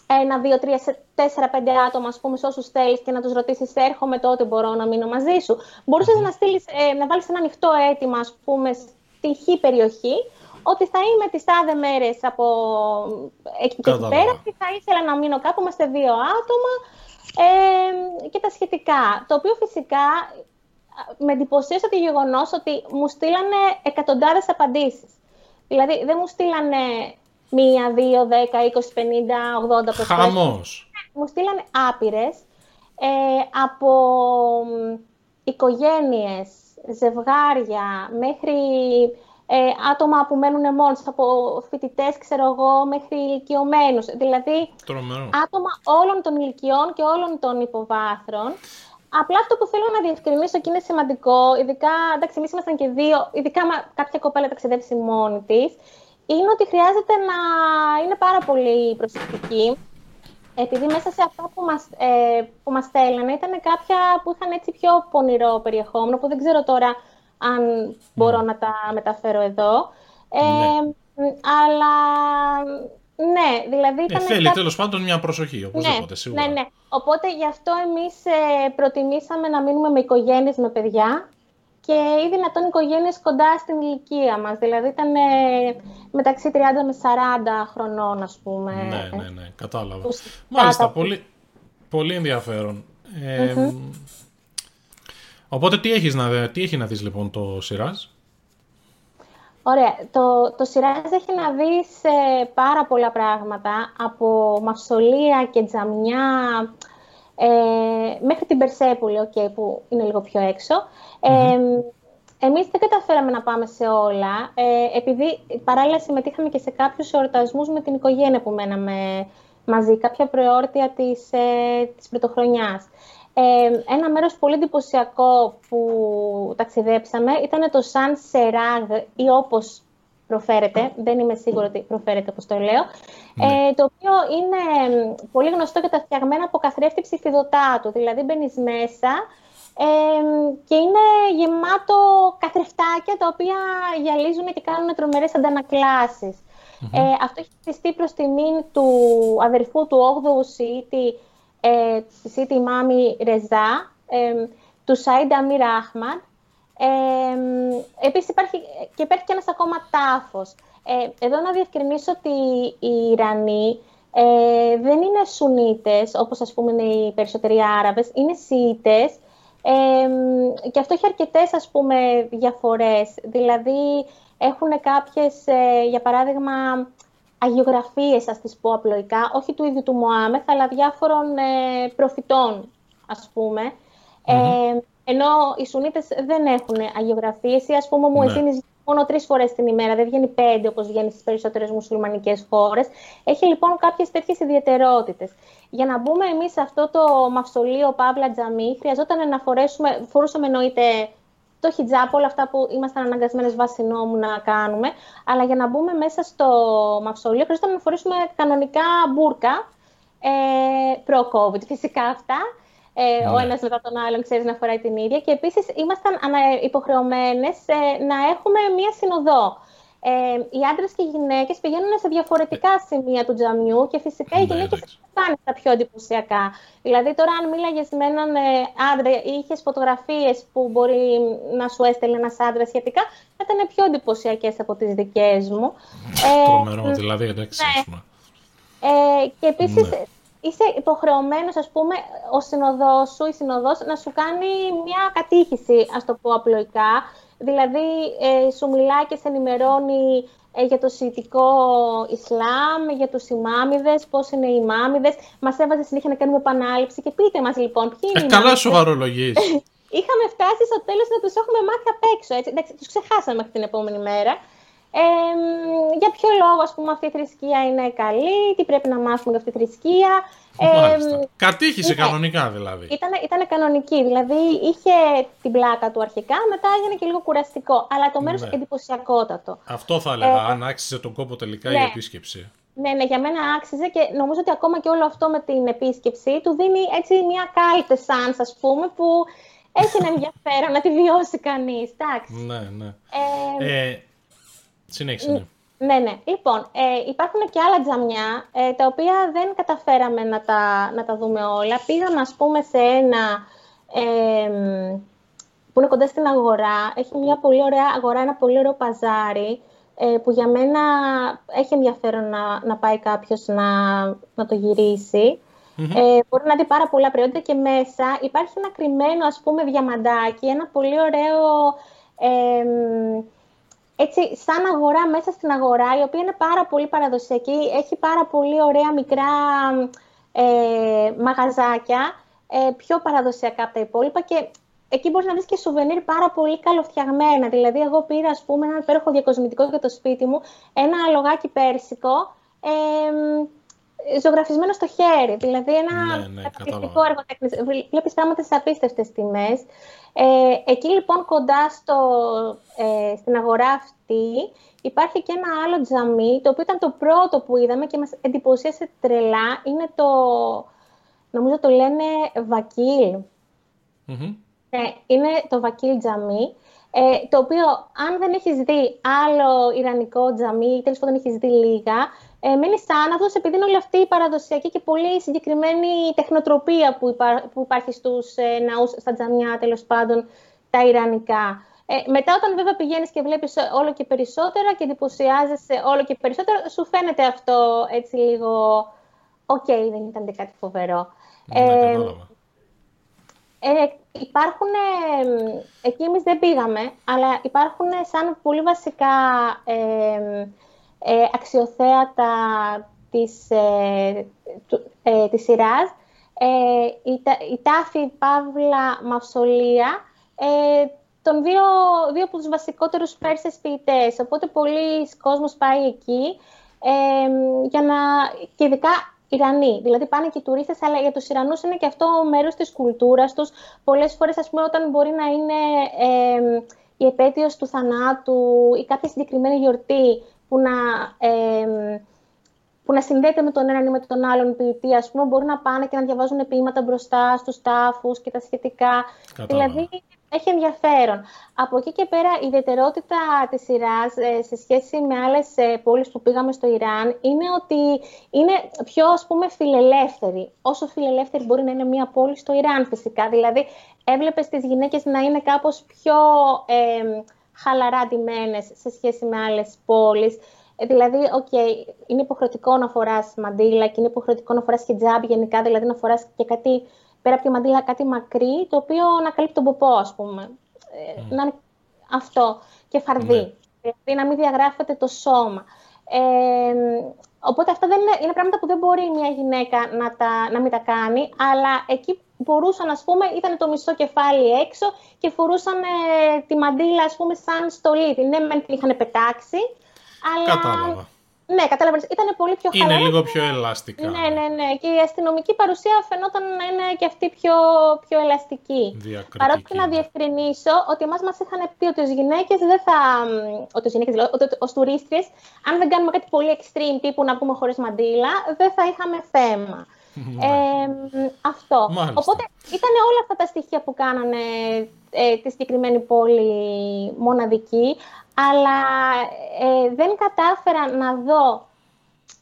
ένα, δύο, τρία, τέσσερα, πέντε άτομα, ας πούμε, σε όσους θέλεις και να τους ρωτήσεις έρχομαι τότε μπορώ να μείνω μαζί σου. Μπορούσες να, στείλεις, ε, να βάλεις ένα ανοιχτό αίτημα, ας πούμε, στη χή περιοχή, ότι θα είμαι τις τάδε μέρες από εκεί και εκεί πέρα και θα ήθελα να μείνω κάπου, είμαστε δύο άτομα ε, και τα σχετικά. Το οποίο φυσικά με εντυπωσίασε το γεγονός ότι μου στείλανε εκατοντάδες απαντήσεις. Δηλαδή δεν μου στείλανε μία, δύο, δέκα, είκοσι, πενήντα, ογδόντα προσθέσεις. Χαμός. Μου στείλανε άπειρες ε, από οικογένειες, ζευγάρια, μέχρι ε, άτομα που μένουν μόνοι από φοιτητές, ξέρω εγώ, μέχρι ηλικιωμένους. Δηλαδή, άτομα όλων των ηλικιών και όλων των υποβάθρων. Απλά αυτό που θέλω να διευκρινίσω και είναι σημαντικό, ειδικά, εντάξει, εμείς ήμασταν και δύο, ειδικά μα κάποια κοπέλα ταξιδέψει μόνη της, είναι ότι χρειάζεται να είναι πάρα πολύ προσεκτική. Επειδή μέσα σε αυτά που μας, ε, που μας στέλνανε ήταν κάποια που είχαν έτσι πιο πονηρό περιεχόμενο, που δεν ξέρω τώρα αν μπορώ να τα μεταφέρω εδώ. Ε, ναι. Αλλά ναι, δηλαδή ε, ήταν... Ε, θέλει τέλος πάντων μια προσοχή, οπωσδήποτε, ναι, σίγουρα. Ναι, ναι. Οπότε γι' αυτό εμείς ε, προτιμήσαμε να μείνουμε με οικογένειες, με παιδιά και ή δυνατόν οικογένειες κοντά στην ηλικία μας. Δηλαδή ήταν ε, μεταξύ 30 με 40 χρονών, ας πούμε. Ναι, ναι, ναι, κατάλαβα. Μάλιστα, πολύ, πολύ ενδιαφέρον. Ε, Οπότε τι, έχεις να, τι έχει να δεις λοιπόν το Σιράζ; Ωραία. Το, το Σιράζ έχει να δεις πάρα πολλά πράγματα, από μαυσολία και τζαμιά, ε, μέχρι την Περσέπουλη, okay, που είναι λίγο πιο έξω. Ε, εμείς δεν καταφέραμε να πάμε σε όλα, ε, επειδή παράλληλα συμμετείχαμε και σε κάποιους εορτασμούς με την οικογένεια που μέναμε μαζί, κάποια προεόρτια της, ε, της πρωτοχρονιάς. Ε, ένα μέρος πολύ εντυπωσιακό που ταξιδέψαμε ήταν το Σαν Σεράγ ή όπως προφέρεται, δεν είμαι σίγουρη ότι προφέρεται όπως το λέω, ναι. ε, το οποίο είναι πολύ γνωστό για τα φτιαγμένα από καθρέφτη ψηφιδωτάτου, δηλαδή μπαίνεις μέσα ε, και είναι γεμάτο καθρεφτάκια τα οποία γυαλίζουν και κάνουν τρομερές Ε, αυτό έχει χτιστεί προς τιμήν του αδερφού του 8ου Σιήτη, ε, Σιήτη Μάμι Ρεζά, ε, του Σαΐντ Αμίρ Αχμαντ, ε, επίσης υπάρχει και υπάρχει και ένας ακόμα τάφος. Ε, εδώ να διευκρινίσω ότι οι Ιρανοί ε, δεν είναι Σουνίτες, όπως ας πούμε είναι οι περισσότεροι Άραβες, είναι Σιήτες ε, και αυτό έχει αρκετές ας πούμε διαφορές. Δηλαδή έχουν κάποιες, ε, για παράδειγμα, αγιογραφίες, ας τις πω απλοϊκά, όχι του ίδιου του Μωάμεθ, αλλά διάφορων ε, προφητών, ας πούμε. Ενώ οι Σουνίτες δεν έχουν αγιογραφίες ή ας πούμε μου ναι. μόνο τρεις φορές την ημέρα, δεν βγαίνει πέντε όπως βγαίνει στις περισσότερες μουσουλμανικές χώρες. Έχει λοιπόν κάποιες τέτοιες ιδιαιτερότητες. Για να μπούμε εμείς σε αυτό το μαυσολείο Παύλα Τζαμί, χρειαζόταν να φορέσουμε, φορούσαμε εννοείται το χιτζάπ, όλα αυτά που ήμασταν αναγκασμένες βάσει νόμου να κάνουμε. Αλλά για να μπούμε μέσα στο μαυσολείο, χρειαζόταν να φορέσουμε κανονικά μπουρκα. Ε, προ-COVID φυσικά αυτά ε, ο ναι. ένας μετά τον άλλον ξέρει να φοράει την ίδια. Και επίσης ήμασταν υποχρεωμένες ε, να έχουμε μία συνοδό. Ε, οι άντρες και οι γυναίκες πηγαίνουν σε διαφορετικά σημεία του τζαμιού και φυσικά οι ναι, γυναίκε πάνε στα πιο εντυπωσιακά. Δηλαδή, τώρα, αν μίλαγες με έναν ε, άντρα ή είχες φωτογραφίες που μπορεί να σου έστελνε ένας άντρας σχετικά, θα ήταν πιο εντυπωσιακές από τις δικές μου. Τρομερό, δηλαδή, εντάξει. Ναι. Ε, και επίσης, ναι είσαι υποχρεωμένος, ας πούμε, ο συνοδός σου, η συνοδός, να σου κάνει μια κατήχηση, ας το πω απλοϊκά. Δηλαδή, ε, σου μιλάει και σε ενημερώνει ε, για το Σιητικό Ισλάμ, για τους ημάμιδες, πώς είναι οι ημάμιδες. Μας έβαζε συνέχεια να κάνουμε επανάληψη και πείτε μας λοιπόν ποιοι είναι ε, Καλά σοβαρολογείς. Είχαμε φτάσει στο τέλος να τους έχουμε μάθει απ' έξω, έτσι. Εντάξει, τους ξεχάσαμε μέχρι την επόμενη μέρα. Ε, για ποιο λόγο, ας πούμε, αυτή η θρησκεία είναι καλή, τι πρέπει να μάθουμε για αυτή τη θρησκεία. Ε, Κατήχησε κανονικά δηλαδή. Ήταν, ήταν κανονική, δηλαδή είχε την πλάκα του αρχικά, μετά έγινε και λίγο κουραστικό, αλλά το μέρος ναι. εντυπωσιακότατο. Αυτό θα έλεγα, ε, αν άξιζε τον κόπο τελικά ναι. η επίσκεψη. Ναι, ναι, για μένα άξιζε και νομίζω ότι ακόμα και όλο αυτό με την επίσκεψη του δίνει έτσι μια κάλτε σαν, ας πούμε, που έχει ένα ενδιαφέρον να τη βιώσει κανείς, εντάξει. Ναι, ναι. Ε, ε, Συνέχισε, ναι. Ναι, ναι. Λοιπόν, ε, υπάρχουν και άλλα τζαμιά, ε, τα οποία δεν καταφέραμε να τα, να τα δούμε όλα. Πήγαμε, ας πούμε, σε ένα ε, που είναι κοντά στην αγορά. Έχει μια πολύ ωραία αγορά, ένα πολύ ωραίο παζάρι, ε, που για μένα έχει ενδιαφέρον να, να πάει κάποιος να, να το γυρισει Ε, μπορεί να δει πάρα πολλά προϊόντα και μέσα υπάρχει ένα κρυμμένο, ας πούμε, διαμαντάκι, ένα πολύ ωραίο... Ε, έτσι, σαν αγορά μέσα στην αγορά, η οποία είναι πάρα πολύ παραδοσιακή, έχει πάρα πολύ ωραία μικρά ε, μαγαζάκια, ε, πιο παραδοσιακά από τα υπόλοιπα και εκεί μπορείς να βρεις και σουβενίρ πάρα πολύ καλοφτιαγμένα. Δηλαδή, εγώ πήρα, ας πούμε, ένα υπέροχο διακοσμητικό για το σπίτι μου, ένα λογάκι πέρσικο, ε, ζωγραφισμένο στο χέρι. Δηλαδή, ένα ναι, ναι, καταπληκτικό έργο τέχνης. Βλέπεις πράγματα σε απίστευτες τιμές. Ε, εκεί λοιπόν κοντά στο, ε, στην αγορά αυτή υπάρχει και ένα άλλο τζαμί, το οποίο ήταν το πρώτο που είδαμε και μας εντυπωσίασε τρελά. Είναι το, νομίζω το λένε Βακίλ. Ε, είναι το Βακίλ τζαμί, ε, το οποίο αν δεν έχεις δει άλλο ιρανικό τζαμί, ή τέλος πάντων έχεις δει λίγα, ε, μένει άναδος επειδή είναι όλη αυτή η παραδοσιακή και πολύ συγκεκριμένη τεχνοτροπία που, που υπάρχει στους ε, ναούς, στα τζαμιά τέλος πάντων, τα Ιρανικά. Ε, μετά, όταν βέβαια πηγαίνεις και βλέπεις όλο και περισσότερα και εντυπωσιάζεσαι όλο και περισσότερο, σου φαίνεται αυτό έτσι λίγο. OK, okay, δεν ήταν κάτι φοβερό. Ναι, ε, ε, υπάρχουν, ε, εκεί εμείς δεν πήγαμε, αλλά υπάρχουν σαν πολύ βασικά ε, ε, αξιοθέατα της, ε, του, ε, της σειράς. ε, οι, οι τάφοι παύλα μαυσωλεία ε, των δύο, δύο από τους βασικότερους Πέρσες ποιητές. Οπότε πολύς κόσμος πάει εκεί ε, για να, και ειδικά Ιρανοί. Δηλαδή πάνε και οι τουρίστες, αλλά για τους Ιρανούς είναι και αυτό μέρος της κουλτούρας τους. Πολλές φορές, ας πούμε, όταν μπορεί να είναι ε, η επέτειος του θανάτου ή κάποια συγκεκριμένη γιορτή που να... Ε, που να συνδέεται με τον έναν ή με τον άλλον ποιητή, ας πούμε, μπορούν να πάνε και να διαβάζουν ποίηματα μπροστά στους τάφους και τα σχετικά. Δηλαδή, έχει ενδιαφέρον. Από εκεί και πέρα, η ιδιαιτερότητα της σειράς ε, σε σχέση με άλλες ε, πόλεις που πήγαμε στο Ιράν είναι ότι είναι πιο, ας πούμε, φιλελεύθερη. Όσο φιλελεύθερη μπορεί να είναι μια πόλη στο Ιράν, φυσικά. Δηλαδή, έβλεπες τις γυναίκες να είναι κάπως πιο ε, χαλαρά ντυμένες σε σχέση με άλλες πόλεις. Ε, δηλαδή, okay, είναι υποχρεωτικό να φοράς μαντήλα και είναι υποχρεωτικό να φοράς χιτζάμπ γενικά, δηλαδή να φοράς και κάτι πέρα από τη μαντήλα κάτι μακρύ, το οποίο να καλύπτει τον ποπό, ας πούμε. Mm. Να είναι αυτό. Και φαρδί. Mm. Δηλαδή να μην διαγράφεται το σώμα. Ε, οπότε αυτά δεν είναι, είναι πράγματα που δεν μπορεί μια γυναίκα να, τα, να μην τα κάνει, αλλά εκεί μπορούσαν, ας πούμε, ήταν το μισό κεφάλι έξω και φορούσαν ε, τη μαντήλα, ας πούμε, σαν στολή. Ναι, μεν την είχαν πετάξει, αλλά... Κατάλαβα. Ναι, κατάλαβες. Ήταν πολύ πιο χαλαρά. Είναι λίγο πιο ελαστικά. Ναι, ναι, ναι. Και η αστυνομική παρουσία φαινόταν να είναι και αυτή πιο, πιο ελαστική. Παρότι και να διευκρινίσω ότι εμάς μας είχαν πει ότι ως γυναίκες δεν θα. Ότι ως γυναίκες, ότι ως τουρίστριες, αν δεν κάνουμε κάτι πολύ extreme τύπου να βγούμε χωρίς μαντήλα, δεν θα είχαμε θέμα. Ε, αυτό. Μάλιστα. Οπότε ήταν όλα αυτά τα στοιχεία που κάνανε ε, τη συγκεκριμένη πόλη μοναδική αλλά ε, δεν κατάφερα να δω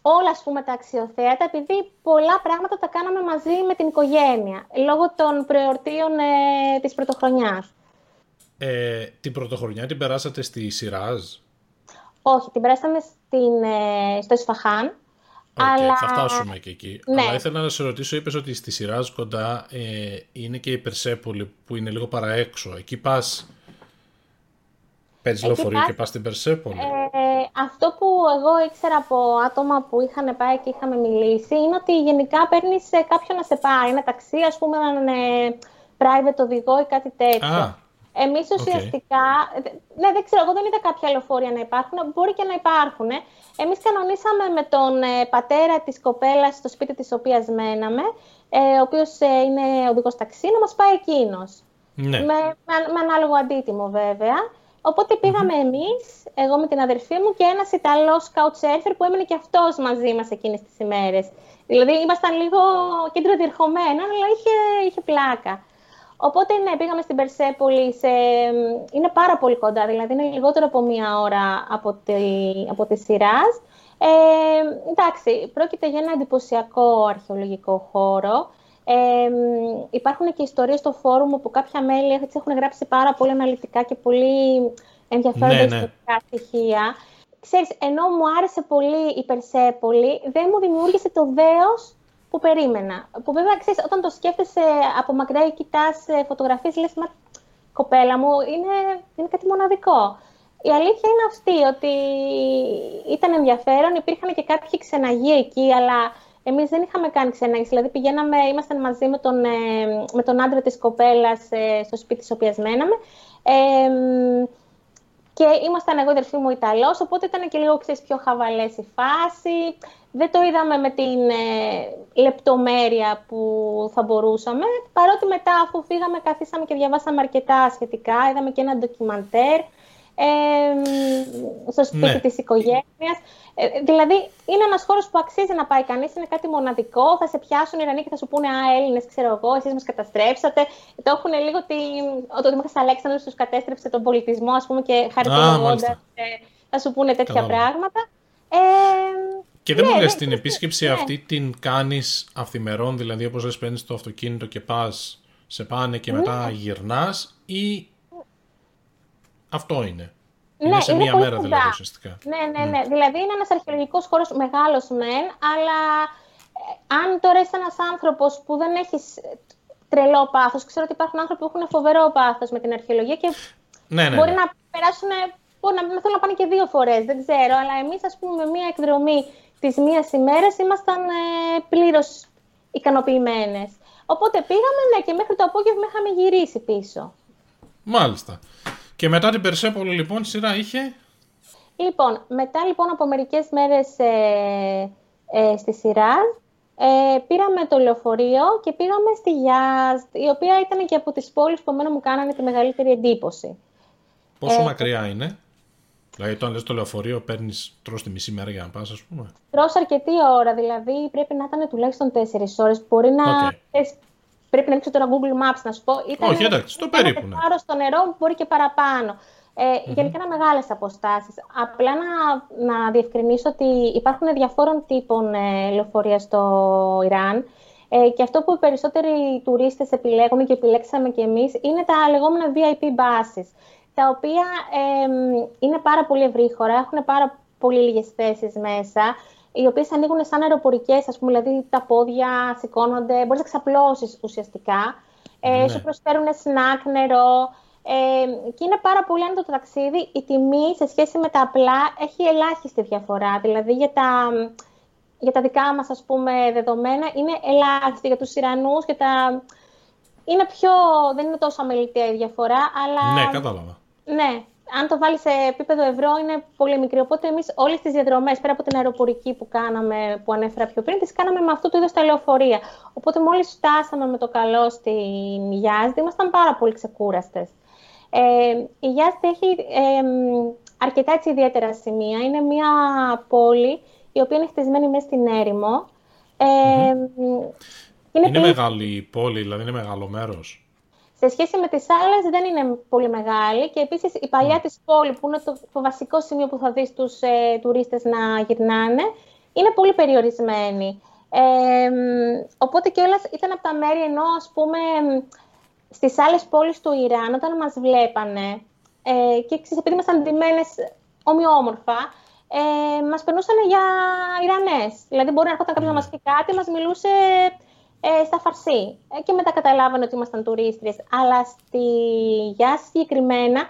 όλα ας πούμε, τα αξιοθέατα, επειδή πολλά πράγματα τα κάναμε μαζί με την οικογένεια, λόγω των προεορτίων ε, της πρωτοχρονιάς. Ε, την πρωτοχρονιά την περάσατε στη Σιράζ; Όχι, την περάσαμε στην, ε, στο Ισφαχάν. Okay, αλλά... Θα φτάσουμε και εκεί. Ναι. Αλλά ήθελα να σε ρωτήσω, είπες ότι στη Σιράζ κοντά ε, είναι και η Περσέπολη που είναι λίγο παραέξω. Εκεί πας Παίρνεις λεωφορείο και πας στην Περσέπολη. Ε, αυτό που εγώ ήξερα από άτομα που είχαν πάει και είχαμε μιλήσει είναι ότι γενικά παίρνεις κάποιον να σε πάρει, ένα ταξί, ας πούμε, έναν ε, private οδηγό ή κάτι τέτοιο. Εμείς ουσιαστικά. Ναι, δεν ξέρω, εγώ δεν είδα κάποια λεωφορεία να υπάρχουν. Μπορεί και να υπάρχουν. Εμείς κανονίσαμε με τον ε, πατέρα της κοπέλας στο σπίτι της οποίας μέναμε, ε, ο οποίος ε, είναι οδηγός ταξί, να μας πάει εκείνος. Ναι. Με, με, με ανάλογο αντίτιμο βέβαια. Οπότε πήγαμε mm-hmm. εμείς, εγώ με την αδερφή μου και ένας Ιταλός couchsurfer που έμεινε και αυτός μαζί μας εκείνες τις ημέρες. Δηλαδή ήμασταν λίγο κέντρο διερχομένα, αλλά είχε, είχε πλάκα. Οπότε ναι, πήγαμε στην Περσέπολη, σε... είναι πάρα πολύ κοντά, δηλαδή είναι λιγότερο από μία ώρα από τη, από τη Σιράζ. Ε, εντάξει, πρόκειται για ένα εντυπωσιακό αρχαιολογικό χώρο. Ε, υπάρχουν και ιστορίες στο φόρουμ όπου κάποια μέλη έτσι, έχουν γράψει πάρα πολύ αναλυτικά και πολύ ενδιαφέροντα ναι, ναι. στοιχεία. Ξέρεις, ενώ μου άρεσε πολύ η Περσέπολη, δεν μου δημιούργησε το δέος που περίμενα. Που βέβαια, ξέρεις, όταν το σκέφτεσαι από μακριά ή κοιτάς ε, φωτογραφίες, λες, μα κοπέλα μου, είναι, είναι κάτι μοναδικό. Η αλήθεια είναι αυτή, ότι ήταν ενδιαφέρον, υπήρχαν και κάποιοι ξεναγοί εκεί, αλλά Εμείς δεν είχαμε κάνει ξενάγηση, δηλαδή πηγαίναμε, ήμασταν μαζί με τον, ε, με τον άντρα της κοπέλας ε, στο σπίτι της οποίας μέναμε. Ε, και ήμασταν εγώ, η αδερφή μου Ιταλός, οπότε ήταν και λίγο ξέρεις, πιο χαβαλές η φάση. Δεν το είδαμε με την ε, λεπτομέρεια που θα μπορούσαμε. Παρότι μετά, αφού φύγαμε, καθίσαμε και διαβάσαμε αρκετά σχετικά. Είδαμε και ένα ντοκιμαντέρ στο σπίτι ναι. της οικογένειας. Ε, δηλαδή, είναι ένας χώρος που αξίζει να πάει κανείς, είναι κάτι μοναδικό, θα σε πιάσουν οι Ιρανοί και θα σου πούνε «Α, Έλληνες, ξέρω εγώ, εσείς μας καταστρέψατε». Το έχουν λίγο ότι ο Δήμαρχος Αλέξανδρος τους κατέστρεψε τον πολιτισμό, ας πούμε, και χαριτολογώντας ε, θα σου πούνε τέτοια Καλά. πράγματα. Ε, και δεν ναι, μου λες, την επίσκεψη ναι. αυτή την κάνεις αυθημερών, δηλαδή όπως λες παίρνεις το αυτοκίνητο και πας, σε πάνε και μετά ναι. γυρνάς ή αυτό είναι. Ναι, είναι σε μία μέρα δηλαδή ουσιαστικά. Ναι, ναι, ναι. Δηλαδή είναι ένας αρχαιολογικός χώρος μεγάλος μεν, αλλά ε, αν τώρα είσαι ένας άνθρωπος που δεν έχεις τρελό πάθος, ξέρω ότι υπάρχουν άνθρωποι που έχουν φοβερό πάθος με την αρχαιολογία και ναι, ναι, μπορεί ναι. να περάσουν. Μπορεί να, θέλουν να πάνε και δύο φορές, δεν ξέρω. Αλλά εμείς, ας πούμε, με μία εκδρομή της μίας ημέρας ήμασταν ε, πλήρως ικανοποιημένες. Οπότε πήγαμε ναι, και μέχρι το απόγευμα είχαμε γυρίσει πίσω. Μάλιστα. Και μετά την Περσέπολη λοιπόν σειρά είχε... Λοιπόν, μετά λοιπόν από μερικές μέρες ε, ε, στη σειρά, ε, πήραμε το λεωφορείο και πήγαμε στη Γιάζ, η οποία ήταν και από τις πόλεις που εμένα μου κάνανε τη μεγαλύτερη εντύπωση. Πόσο ε, μακριά είναι; Δηλαδή, όταν λες το λεωφορείο, παίρνεις τρως τη μισή μέρα για να πας, ας πούμε; Τρως αρκετή ώρα, δηλαδή πρέπει να ήταν τουλάχιστον 4 ώρες. Μπορεί να... Okay. Πρέπει να ανοίξω τώρα Google Maps να σου πω. Ήταν, Όχι, εντάξει, το περίπου. Ναι. Πάρω στο νερό, μπορεί και παραπάνω. Ε, mm-hmm. Γενικά είναι μεγάλες αποστάσεις. Απλά να, να διευκρινίσω ότι υπάρχουν διαφόρων τύπων ε, λεωφορεία στο Ιράν. Ε, και αυτό που οι περισσότεροι τουρίστες επιλέγουν και επιλέξαμε και εμείς είναι τα λεγόμενα VIP buses, τα οποία είναι πάρα πολύ ευρύχωρα, έχουν πάρα πολύ λίγες θέσεις μέσα, οι οποίες ανοίγουν σαν αεροπορικές, ας πούμε, δηλαδή τα πόδια σηκώνονται, μπορείς να ξαπλώσεις ουσιαστικά, ε, ναι. σου προσφέρουν σνακ, νερό, ε, και είναι πάρα πολύ άνετο το ταξίδι. Η τιμή σε σχέση με τα απλά έχει ελάχιστη διαφορά. Δηλαδή για τα, για τα δικά μας ας πούμε δεδομένα είναι ελάχιστη. Για τους Ιρανούς και τα... Είναι πιο... δεν είναι τόσο αμεληταία η διαφορά, αλλά... Ναι, κατάλαβα. Ναι, αν το βάλεις σε επίπεδο ευρώ είναι πολύ μικρή. Οπότε εμείς όλες τις διαδρομές, πέρα από την αεροπορική που κάναμε, που ανέφερα πιο πριν, τις κάναμε με αυτού του είδου τα λεωφορεία. Οπότε μόλις φτάσαμε με το καλό στην Γιάζδη, ήμασταν πάρα πολύ ξεκούραστες. Ε, η Γιάστη έχει ε, αρκετά έτσι, ιδιαίτερα σημεία. Είναι μια πόλη η οποία είναι χτισμένη μέσα στην έρημο. Ε, είναι είναι μεγάλη η πόλη, δηλαδή είναι μεγάλο μέρος. Σε σχέση με τις άλλες δεν είναι πολύ μεγάλη και επίσης η παλιά mm. της πόλη που είναι το, το βασικό σημείο που θα δεις τους ε, τουρίστες να γυρνάνε είναι πολύ περιορισμένη. Ε, οπότε και όλας ήταν από τα μέρη ενώ ας πούμε στις άλλες πόλεις του Ιράν, όταν μας βλέπανε, ε, και ξέρεις, επειδή ήμασταν ντυμένες ομοιόμορφα, ε, μας περνούσαν για Ιρανές. Δηλαδή, μπορεί να έρχονταν κάποιος να μας πει κάτι, μας μιλούσε ε, στα φαρσί. Ε, και μετά καταλάβανε ότι ήμασταν τουρίστριες. Αλλά στη Γιά συγκεκριμένα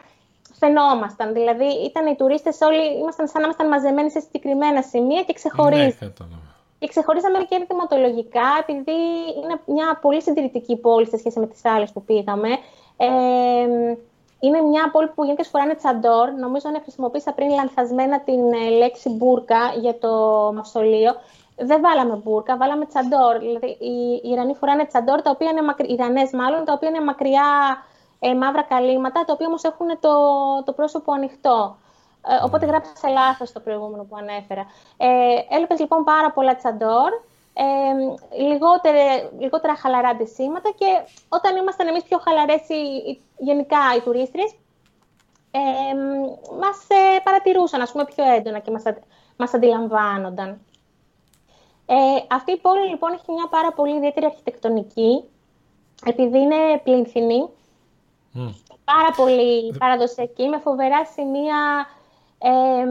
φαινόμασταν. Δηλαδή, ήταν οι τουρίστες όλοι, ήμασταν σαν να ήμασταν μαζεμένοι σε συγκεκριμένα σημεία και ξεχωρίζαμε. Ναι, και ξεχωρίζαμε και ενδυματολογικά, επειδή είναι μια πολύ συντηρητική πόλη σε σχέση με τις άλλες που πήγαμε. Ε, είναι μια πόλη που γενικώ φοράνε τσαντόρ. Νομίζω ότι χρησιμοποίησα πριν λανθασμένα την ε, λέξη μπουρκα για το μαυσολείο. Δεν βάλαμε μπουρκα, βάλαμε τσαντόρ. Δηλαδή, οι Ιρανοί φοράνε τσαντόρ, τα οποία είναι μακριά, Ιρανές μάλλον, τα οποία είναι μακριά ε, μαύρα καλύματα, τα οποία όμως έχουν το, το πρόσωπο ανοιχτό. Ε, οπότε γράψα λάθος το προηγούμενο που ανέφερα. Ε, Έλεπε λοιπόν πάρα πολλά τσαντόρ, ε, λιγότερα, λιγότερα χαλαρά αντισήματα και όταν ήμασταν εμείς πιο χαλαρές γενικά οι τουρίστριες, ε, μας ε, παρατηρούσαν ας πούμε, πιο έντονα και μας, μας αντιλαμβάνονταν. Ε, αυτή η πόλη λοιπόν έχει μια πάρα πολύ ιδιαίτερη αρχιτεκτονική, επειδή είναι πλήνθινη, πάρα πολύ παραδοσιακή, με φοβερά σημεία ε,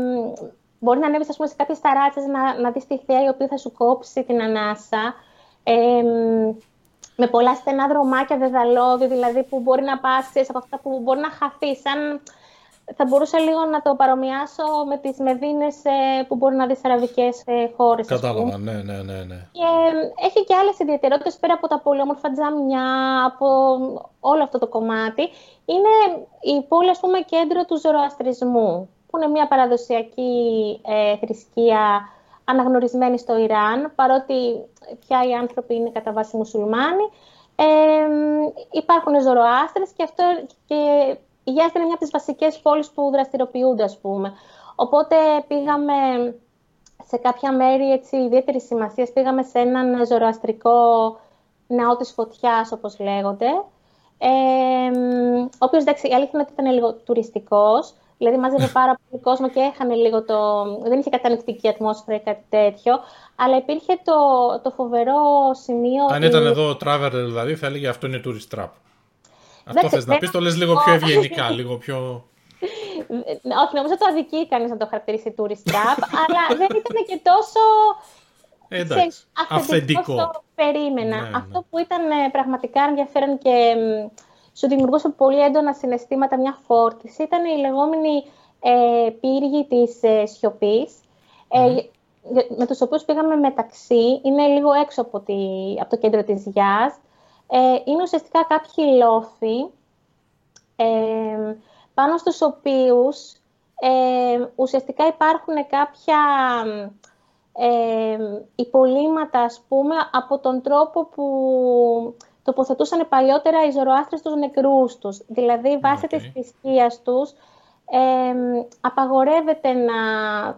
μπορεί να ανέβεις σε κάποιες ταράτσες να, να δεις τη θέα η οποία θα σου κόψει την ανάσα. Ε, με πολλά στενά δρομάκια δεδαλώδη, δηλαδή που μπορεί να πας από αυτά που μπορεί να χαθεί. Σαν... Θα μπορούσα λίγο να το παρομοιάσω με τις Μεδίνες ε, που μπορεί να δεις αραβικές ε, χώρες. Κατάλαβα, ναι, ναι, ναι, ναι. Και έχει και άλλες ιδιαιτερότητες πέρα από τα πολύ όμορφα τζαμιά, από όλο αυτό το κομμάτι. Είναι η πόλη, ας πούμε, κέντρο του ζωροαστρισμού που είναι μια παραδοσιακή ε, θρησκεία αναγνωρισμένη στο Ιράν, παρότι πια οι άνθρωποι είναι κατά βάση μουσουλμάνοι. Ε, υπάρχουν ζωροάστρες και, αυτό, και η Γιάστα είναι μια από τις βασικές πόλεις που δραστηριοποιούνται, ας πούμε. Οπότε πήγαμε σε κάποια μέρη έτσι, ιδιαίτερης σημασίας. Πήγαμε σε έναν ζωροαστρικό ναό της φωτιάς, όπως λέγονται. Ε, ο οποίος, εντάξει, η αλήθεια είναι ότι ήταν λίγο τουριστικός. Δηλαδή μάζευε πάρα πολύ κόσμο και έχανε λίγο το... Δεν είχε κατανοητική ατμόσφαιρα ή κάτι τέτοιο, αλλά υπήρχε το, το φοβερό σημείο... Αν ήταν εδώ ο Traveler δηλαδή θα έλεγε αυτό είναι tourist trap. Αυτό θες να πεις, το λες λίγο πιο ευγενικά, λίγο πιο... Όχι, νομίζω το αδικεί κανείς να το χαρακτηρίσει tourist trap, αλλά δεν ήταν και τόσο... Ε, εντάξει, αυθεντικό. περίμενα. Ναι, Αυτό ναι. που ήταν ε, πραγματικά ενδιαφέρον και σου δημιουργούσε πολύ έντονα συναισθήματα, μια φόρτιση. Ήταν η λεγόμενη ε, πύργη της ε, σιωπης ε, με τους οποίους πήγαμε μεταξύ. Είναι λίγο έξω από, τη, από το κέντρο της Γιάς. Ε, είναι ουσιαστικά κάποιοι λόφοι ε, πάνω στους οποίους ε, ουσιαστικά υπάρχουν κάποια ε, υπολείμματα, ας πούμε, από τον τρόπο που τοποθετούσαν παλιότερα οι Ζωροάστρες τους νεκρούς τους. Δηλαδή, βάσει okay. της θρησκείας τους, ε, απαγορεύεται να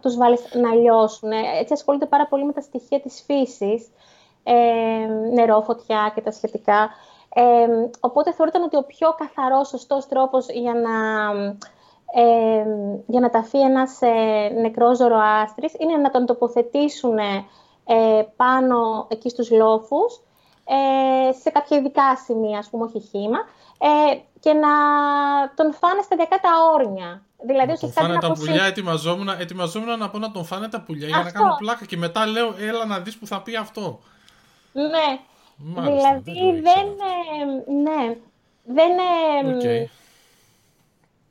τους βάλεις να λιώσουν. Έτσι ασχολούνται πάρα πολύ με τα στοιχεία της φύσης, ε, νερό, φωτιά και τα σχετικά. Ε, οπότε θεωρείται ότι ο πιο καθαρός, σωστός τρόπος για να, ε, για να ταφεί ένας ε, νεκρός ζωροάστρης είναι να τον τοποθετήσουν ε, πάνω εκεί στους λόφους, ε, σε κάποια ειδικά σημεία, ας πούμε, όχι χήμα, ε, και να τον φάνε στα διακάτα όρνια. Δηλαδή, να τον φάνε τα πουλιά, ετοιμαζόμουν, ετοιμαζόμουν να πω να τον φάνε τα πουλιά για να κάνω πλάκα και μετά λέω έλα να δεις που θα πει αυτό. Ναι, δηλαδή δεν, ναι, δεν, okay.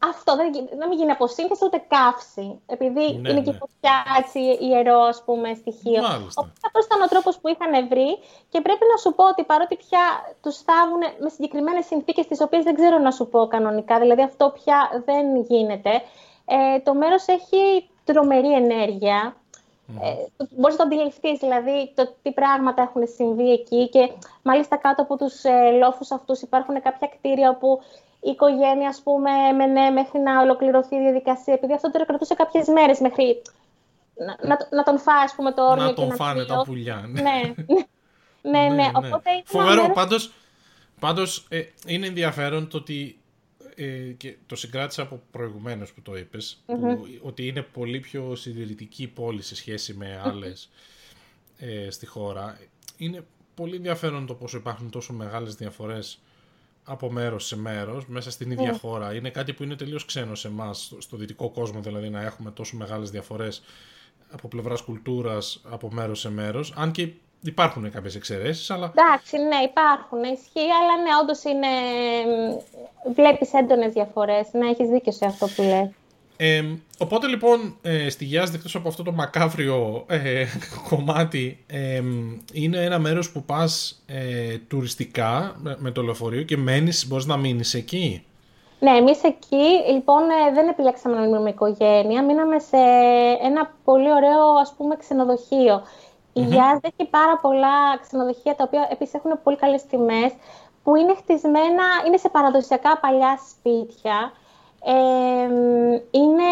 Αυτό δεν, δεν μην γίνει αποσύνθεση ούτε καύση. Επειδή ναι, είναι και ναι. φωτιά έτσι, ιερό ας πούμε, στοιχείο. Αυτό ήταν ο τρόπος που είχαν βρει και πρέπει να σου πω ότι παρότι πια τους θάβουν με συγκεκριμένες συνθήκες, τις οποίες δεν ξέρω να σου πω κανονικά, δηλαδή αυτό πια δεν γίνεται. Ε, το μέρος έχει τρομερή ενέργεια. Ε, μπορείς να το αντιληφθείς, δηλαδή, το τι πράγματα έχουν συμβεί εκεί και μάλιστα κάτω από τους ε, λόφους αυτούς υπάρχουν κάποια κτίρια όπου η οικογένεια, ας πούμε, έμενε μέχρι να ολοκληρωθεί η διαδικασία, επειδή αυτό τώρα κρατούσε κάποιες μέρες μέχρι να, να, να τον φάει, ας πούμε, το όρνιο να τον φάνε τα πουλιά. Ναι, ναι, ναι. ναι, ναι. Οπότε, Φοβερό, μέρος... πάντως, πάντως ε, είναι ενδιαφέρον το ότι ε, και το συγκράτησα από προηγουμένως που το ειπες ότι είναι πολύ πιο συντηρητική πόλη σε σχέση με άλλες ε, στη χώρα. Είναι πολύ ενδιαφέρον το πόσο υπάρχουν τόσο μεγάλες διαφορές από μέρος σε μέρος, μέσα στην ίδια ναι. χώρα. Είναι κάτι που είναι τελείως ξένο σε εμάς, στο δυτικό κόσμο, δηλαδή να έχουμε τόσο μεγάλες διαφορές από πλευράς κουλτούρας από μέρος σε μέρος. Αν και υπάρχουν κάποιες εξαιρέσεις, αλλά. Εντάξει, ναι, υπάρχουν. Ισχύει, αλλά ναι, όντως είναι. Βλέπεις έντονες διαφορές. Ναι, έχεις δίκιο σε αυτό που λέει. Ε, οπότε λοιπόν ε, στη Γιάζδη εκτός από αυτό το μακάβριο ε, κομμάτι είναι ένα μέρος που πας ε, τουριστικά με, το λεωφορείο και μένεις, μπορείς να μείνεις εκεί; Ναι, εμείς εκεί λοιπόν ε, δεν επιλέξαμε να μείνουμε με οικογένεια, μείναμε σε ένα πολύ ωραίο ας πούμε ξενοδοχείο. Η Γιάζδη έχει πάρα πολλά ξενοδοχεία τα οποία επίσης έχουν πολύ καλές τιμές που είναι χτισμένα, είναι σε παραδοσιακά παλιά σπίτια είναι,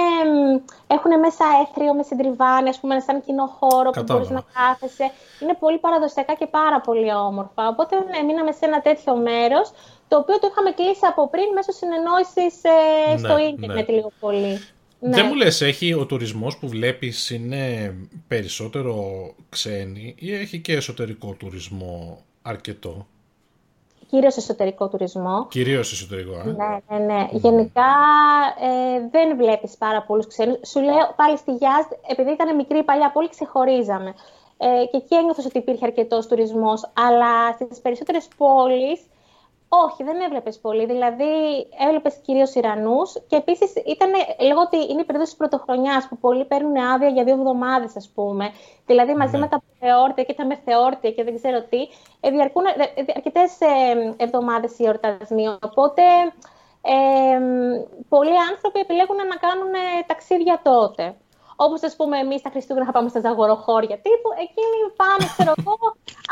έχουν μέσα έθριο με συντριβάνι, ας πούμε, σαν κοινό χώρο που μπορείς να κάθεσαι. Είναι πολύ παραδοσιακά και πάρα πολύ όμορφα. Οπότε ναι, μείναμε σε ένα τέτοιο μέρος, το οποίο το είχαμε κλείσει από πριν μέσω συνεννόησης ε, ναι, στο ίντερνετ ναι. λίγο πολύ. Δεν μου λες, έχει ο τουρισμός που βλέπεις είναι περισσότερο ξένοι ή έχει και εσωτερικό τουρισμό αρκετό; Κυρίως εσωτερικό τουρισμό. Κυρίως εσωτερικό, ε. Ναι, ναι, ναι. Γενικά ε, δεν βλέπεις πάρα πολλούς ξένους. Σου λέω πάλι στη Γιάζ, επειδή ήταν μικρή παλιά πόλη, ξεχωρίζαμε. Ε, και εκεί ένιωθες ότι υπήρχε αρκετός τουρισμός, αλλά στις περισσότερες πόλεις όχι, δεν έβλεπες πολύ. Δηλαδή, έβλεπες κυρίως Ιρανούς και επίσης ήταν, λέγω ότι είναι η περίοδος της πρωτοχρονιάς που πολλοί παίρνουν άδεια για δύο εβδομάδες, ας πούμε. Δηλαδή, μαζί ναι. με τα θεόρτια και τα μεθεόρτια και δεν ξέρω τι, ε, διαρκούν ε, αρκετές ε, εβδομάδες οι εορτασμοί. Οπότε, ε, πολλοί άνθρωποι επιλέγουν να κάνουν ταξίδια τότε. Όπως ας πούμε, εμείς τα Χριστούγεννα θα πάμε στα ζαγοροχώρια τύπου. Εκείνοι πάνε, ξέρω εγώ,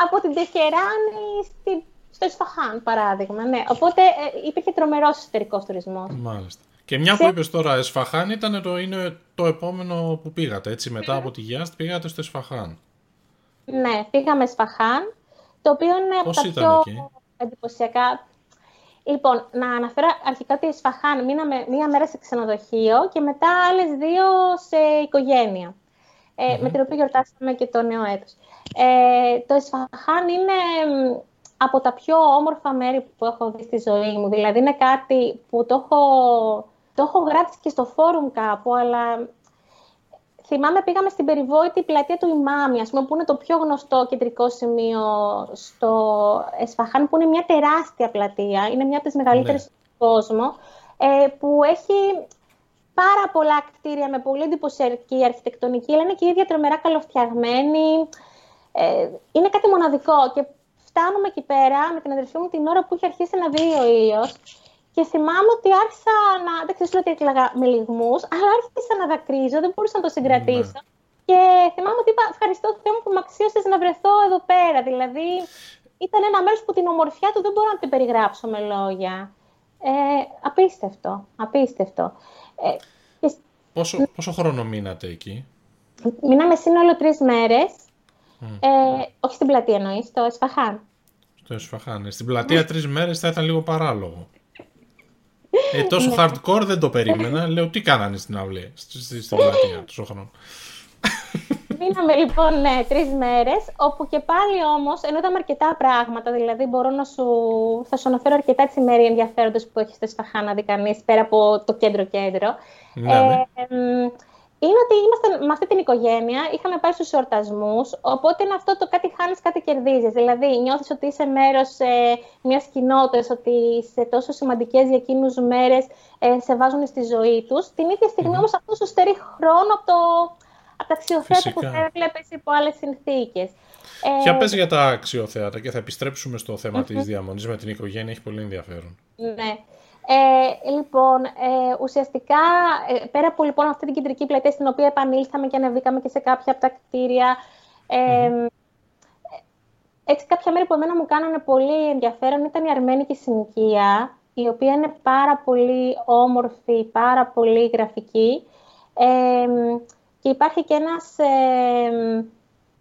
από την Τεχεράνη στην στο Ισφαχάν, παράδειγμα. Ναι. Οπότε ε, υπήρχε τρομερός εσωτερικός τουρισμός. Μάλιστα. Και μια που είπες τώρα, Εσφαχάν ήταν το, είναι το επόμενο που πήγατε. Έτσι, μετά από τη Γιάστ πήγατε στο Εσφαχάν. Ναι, πήγαμε Εσφαχάν, το οποίο είναι Πώς από τα πιο εκεί; εντυπωσιακά. Λοιπόν, να αναφέρω αρχικά ότι Εσφαχάν μείναμε μία μέρα σε ξενοδοχείο και μετά άλλες δύο σε οικογένεια. Ε, Με την οποία γιορτάσαμε και το νέο έτος. Ε, το Εσφαχάν είναι από τα πιο όμορφα μέρη που έχω δει στη ζωή μου. Δηλαδή είναι κάτι που το έχω, το έχω γράψει και στο φόρουμ κάπου, αλλά θυμάμαι πήγαμε στην περιβόητη πλατεία του Ιμάμι, ας πούμε, που είναι το πιο γνωστό κεντρικό σημείο στο Εσφαχάν, που είναι μια τεράστια πλατεία, είναι μια από τις μεγαλύτερες ναι. στον κόσμο, ε, που έχει πάρα πολλά κτίρια με πολύ εντυπωσιακή αρχιτεκτονική, αλλά είναι και η ίδια τρομερά καλοφτιαγμένη. Ε, είναι κάτι μοναδικό και φτάνουμε εκεί πέρα με την αδερφή μου την ώρα που είχε αρχίσει να δει ο ήλιος. Και θυμάμαι ότι άρχισα να. Δεν ξέρω ότι έκλαιγα με λιγμούς, αλλά άρχισα να δακρύζω, δεν μπορούσα να το συγκρατήσω. Ναι. Και θυμάμαι ότι είπα: Ευχαριστώ Θεό μου που με αξίωσες να βρεθώ εδώ πέρα. Δηλαδή, ήταν ένα μέρος που την ομορφιά του δεν μπορώ να την περιγράψω με λόγια. Ε, απίστευτο. Απίστευτο. Ε, πόσο, πόσο χρόνο μείνατε εκεί, Μείναμε σύνολο τρεις μέρες. Ε, όχι στην πλατεία εννοείς, στο Εσφαχάν. Στο Εσφαχάν. Ε, στην πλατεία τρεις μέρες θα ήταν λίγο παράλογο. Ε, τόσο ναι. hardcore δεν το περίμενα. Λέω τι κάνανε στην αυλή, στην πλατεία τόσο χρόνο. Μείναμε λοιπόν ναι, τρεις μέρες, όπου και πάλι όμως, ενώ είδαμε αρκετά πράγματα, δηλαδή μπορώ να σου, θα σου αναφέρω αρκετά τις μέρη ενδιαφέροντες που έχει στο Εσφαχάν να δει κανείς πέρα από το κέντρο-κέντρο. Ναι, ναι. Ε, είναι ότι είμαστε με αυτή την οικογένεια, είχαμε πάει στους εορτασμούς, οπότε είναι αυτό το κάτι χάνεις, κάτι κερδίζεις. Δηλαδή, νιώθεις ότι είσαι μέρος ε, μιας κοινότητας, ότι σε τόσο σημαντικές για εκείνους μέρες ε, σε βάζουν στη ζωή τους. Την ίδια στιγμή mm. όμως αυτό σου στερεί χρόνο από, το, από τα αξιοθέατα που θα έβλεπε υπό άλλες συνθήκες. Ε, Για πες για τα αξιοθέατα και θα επιστρέψουμε στο θέμα mm-hmm. της διαμονής με την οικογένεια, έχει πολύ ενδιαφέρον. Ναι. Ε, λοιπόν, ε, ουσιαστικά, ε, πέρα από λοιπόν, αυτή την κεντρική πλατεία στην οποία επανήλθαμε και ανεβήκαμε και σε κάποια από τα κτίρια, ε, έτσι κάποια μέρη που εμένα μου κάνανε πολύ ενδιαφέρον ήταν η αρμένικη συνοικία, η οποία είναι πάρα πολύ όμορφη, πάρα πολύ γραφική. και υπάρχει και ένας ε,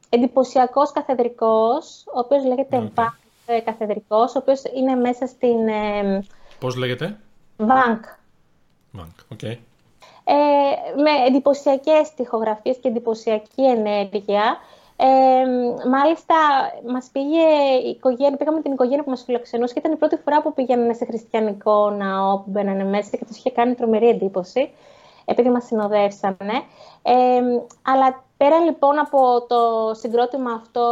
εντυπωσιακός καθεδρικός, ο οποίος λέγεται okay. καθεδρικός, ο οποίος είναι μέσα στην Πώς λέγεται; Βανκ. Βανκ, OK. Okay. Ε, με εντυπωσιακές τοιχογραφίες και εντυπωσιακή ενέργεια. Ε, μάλιστα, μας πήγε η οικογένεια, πήγαμε την οικογένεια που μας φιλοξενούσε και ήταν η πρώτη φορά που πήγαιναν σε χριστιανικό ναό που μπαίνανε μέσα και τους είχε κάνει τρομερή εντύπωση, επειδή μας συνοδεύσανε. Ε, αλλά πέρα λοιπόν από το συγκρότημα αυτό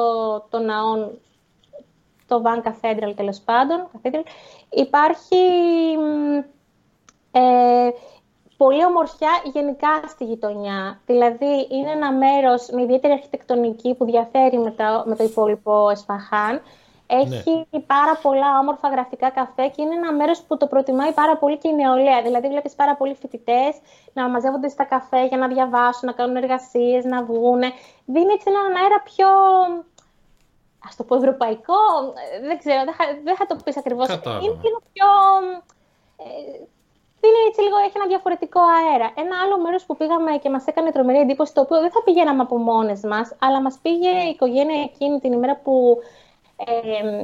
των ναών το Van Cathedral τέλος πάντων. Cathedral. Υπάρχει ε, πολύ ομορφιά γενικά στη γειτονιά. Δηλαδή είναι ένα μέρος με ιδιαίτερη αρχιτεκτονική που διαφέρει με, με το υπόλοιπο Εσφαχάν. Έχει ναι. πάρα πολλά όμορφα γραφικά καφέ και είναι ένα μέρος που το προτιμάει πάρα πολύ και η νεολαία. Δηλαδή βλέπεις πάρα πολλοί φοιτητές να μαζεύονται στα καφέ για να διαβάσουν, να κάνουν εργασίες, να βγουν. Δίνει έτσι έναν αέρα πιο Α το πω ευρωπαϊκό, ε, δεν ξέρω, δεν θα, το πεις ακριβώς. Είναι λίγο πιο... Ε, είναι έτσι λίγο, έχει ένα διαφορετικό αέρα. Ένα άλλο μέρος που πήγαμε και μας έκανε τρομερή εντύπωση, το οποίο δεν θα πηγαίναμε από μόνες μας, αλλά μας πήγε η οικογένεια εκείνη την ημέρα που ε,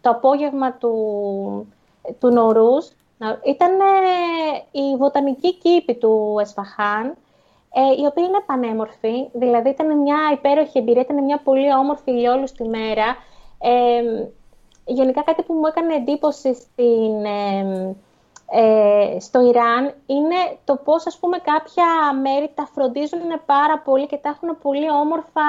το απόγευμα του, του Νορούς ήταν η βοτανική κήπη του Εσφαχάν, ε, η οποία είναι πανέμορφη. Δηλαδή ήταν μια υπέροχη εμπειρία, ήταν μια πολύ όμορφη ηλιόλουστη μέρα. Ε, γενικά κάτι που μου έκανε εντύπωση στην, ε, στο Ιράν είναι το πώς ας πούμε κάποια μέρη τα φροντίζουν πάρα πολύ και τα έχουν πολύ όμορφα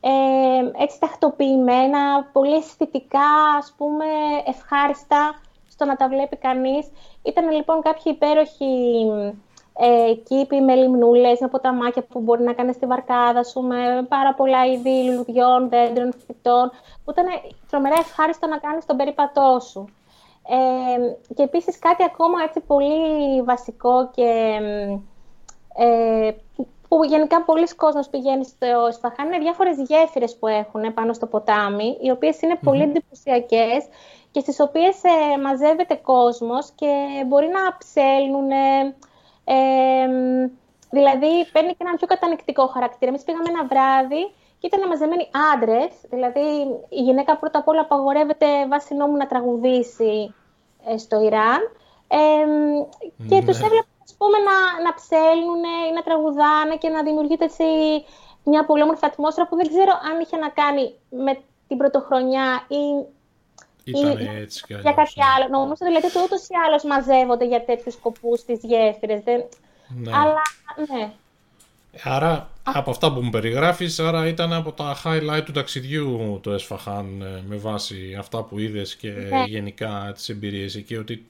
ε, έτσι τακτοποιημένα, πολύ αισθητικά ας πούμε ευχάριστα στο να τα βλέπει κανείς. Ήταν λοιπόν κάποια υπέροχη ε, κήποι με λιμνούλες, με ποταμάκια που μπορεί να κάνεις στη βαρκάδα σου, με πάρα πολλά είδη λουλουδιών, δέντρων, φυτών, που ήταν τρομερά ευχάριστο να κάνεις τον περίπατό σου. Ε, και επίσης κάτι ακόμα έτσι πολύ βασικό και ε, που γενικά πολλοί κόσμος πηγαίνει στο Ισφαχάν είναι διάφορες γέφυρες που έχουν πάνω στο ποτάμι, οι οποίες πολύ εντυπωσιακές και στις οποίες ε, μαζεύεται κόσμος και μπορεί να ψέλνουν, δηλαδή, παίρνει και έναν πιο κατανεκτικό χαρακτήρα. Εμείς πήγαμε ένα βράδυ και ήταν μαζεμένοι άντρες. Δηλαδή, η γυναίκα πρώτα απ' όλα απαγορεύεται βάσει νόμου να τραγουδήσει ε, στο Ιράν. Ε, και ναι. τους έβλεπα ας πούμε, να, να ψέλνουν ή να τραγουδάνε και να δημιουργείται έτσι μια πολύ όμορφη ατμόσφαιρα που δεν ξέρω αν είχε να κάνει με την πρωτοχρονιά ή ήταν έτσι κι Για κάτι ναι. άλλο. Νομίζω δηλαδή ότι ούτως ή άλλως μαζεύονται για τέτοιους σκοπούς τις γέφυρες. Δεν... Ναι. Αλλά ναι. Άρα, από αυτά που μου περιγράφεις, άρα ήταν από τα highlight του ταξιδιού το έσφαχαν ε, με βάση αυτά που είδες και ναι. γενικά τις εμπειρίες εκεί, ότι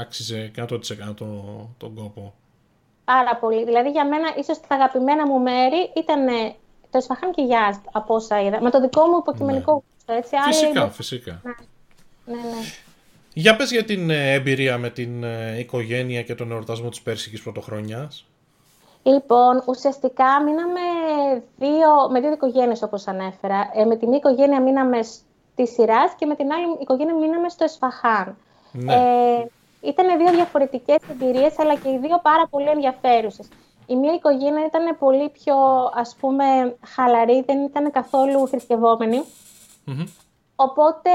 άξιζε 100% τον κόπο. Πάρα πολύ. Δηλαδή για μένα, ίσως τα αγαπημένα μου μέρη ήταν το Εσφαχάν και Γιάστ, από όσα είδα. Με το δικό μου υποκειμενικό ναι έτσι. Φυσικά, φυσικά. Ναι, ναι, ναι. Για πες για την ε, εμπειρία με την ε, οικογένεια και τον εορτασμό της Πέρσικης Πρωτοχρονιάς. Λοιπόν, ουσιαστικά μείναμε δύο, με δύο οικογένειες όπως ανέφερα. Ε, με την μία οικογένεια μείναμε στη Σειράς και με την άλλη οικογένεια μείναμε στο Εσφαχάν. Ναι. Ε, ήταν δύο διαφορετικές εμπειρίες, αλλά και οι δύο πάρα πολύ ενδιαφέρουσες. Η μία οικογένεια ήταν πολύ πιο, ας πούμε, χαλαρή, δεν ήταν καθόλου Οπότε,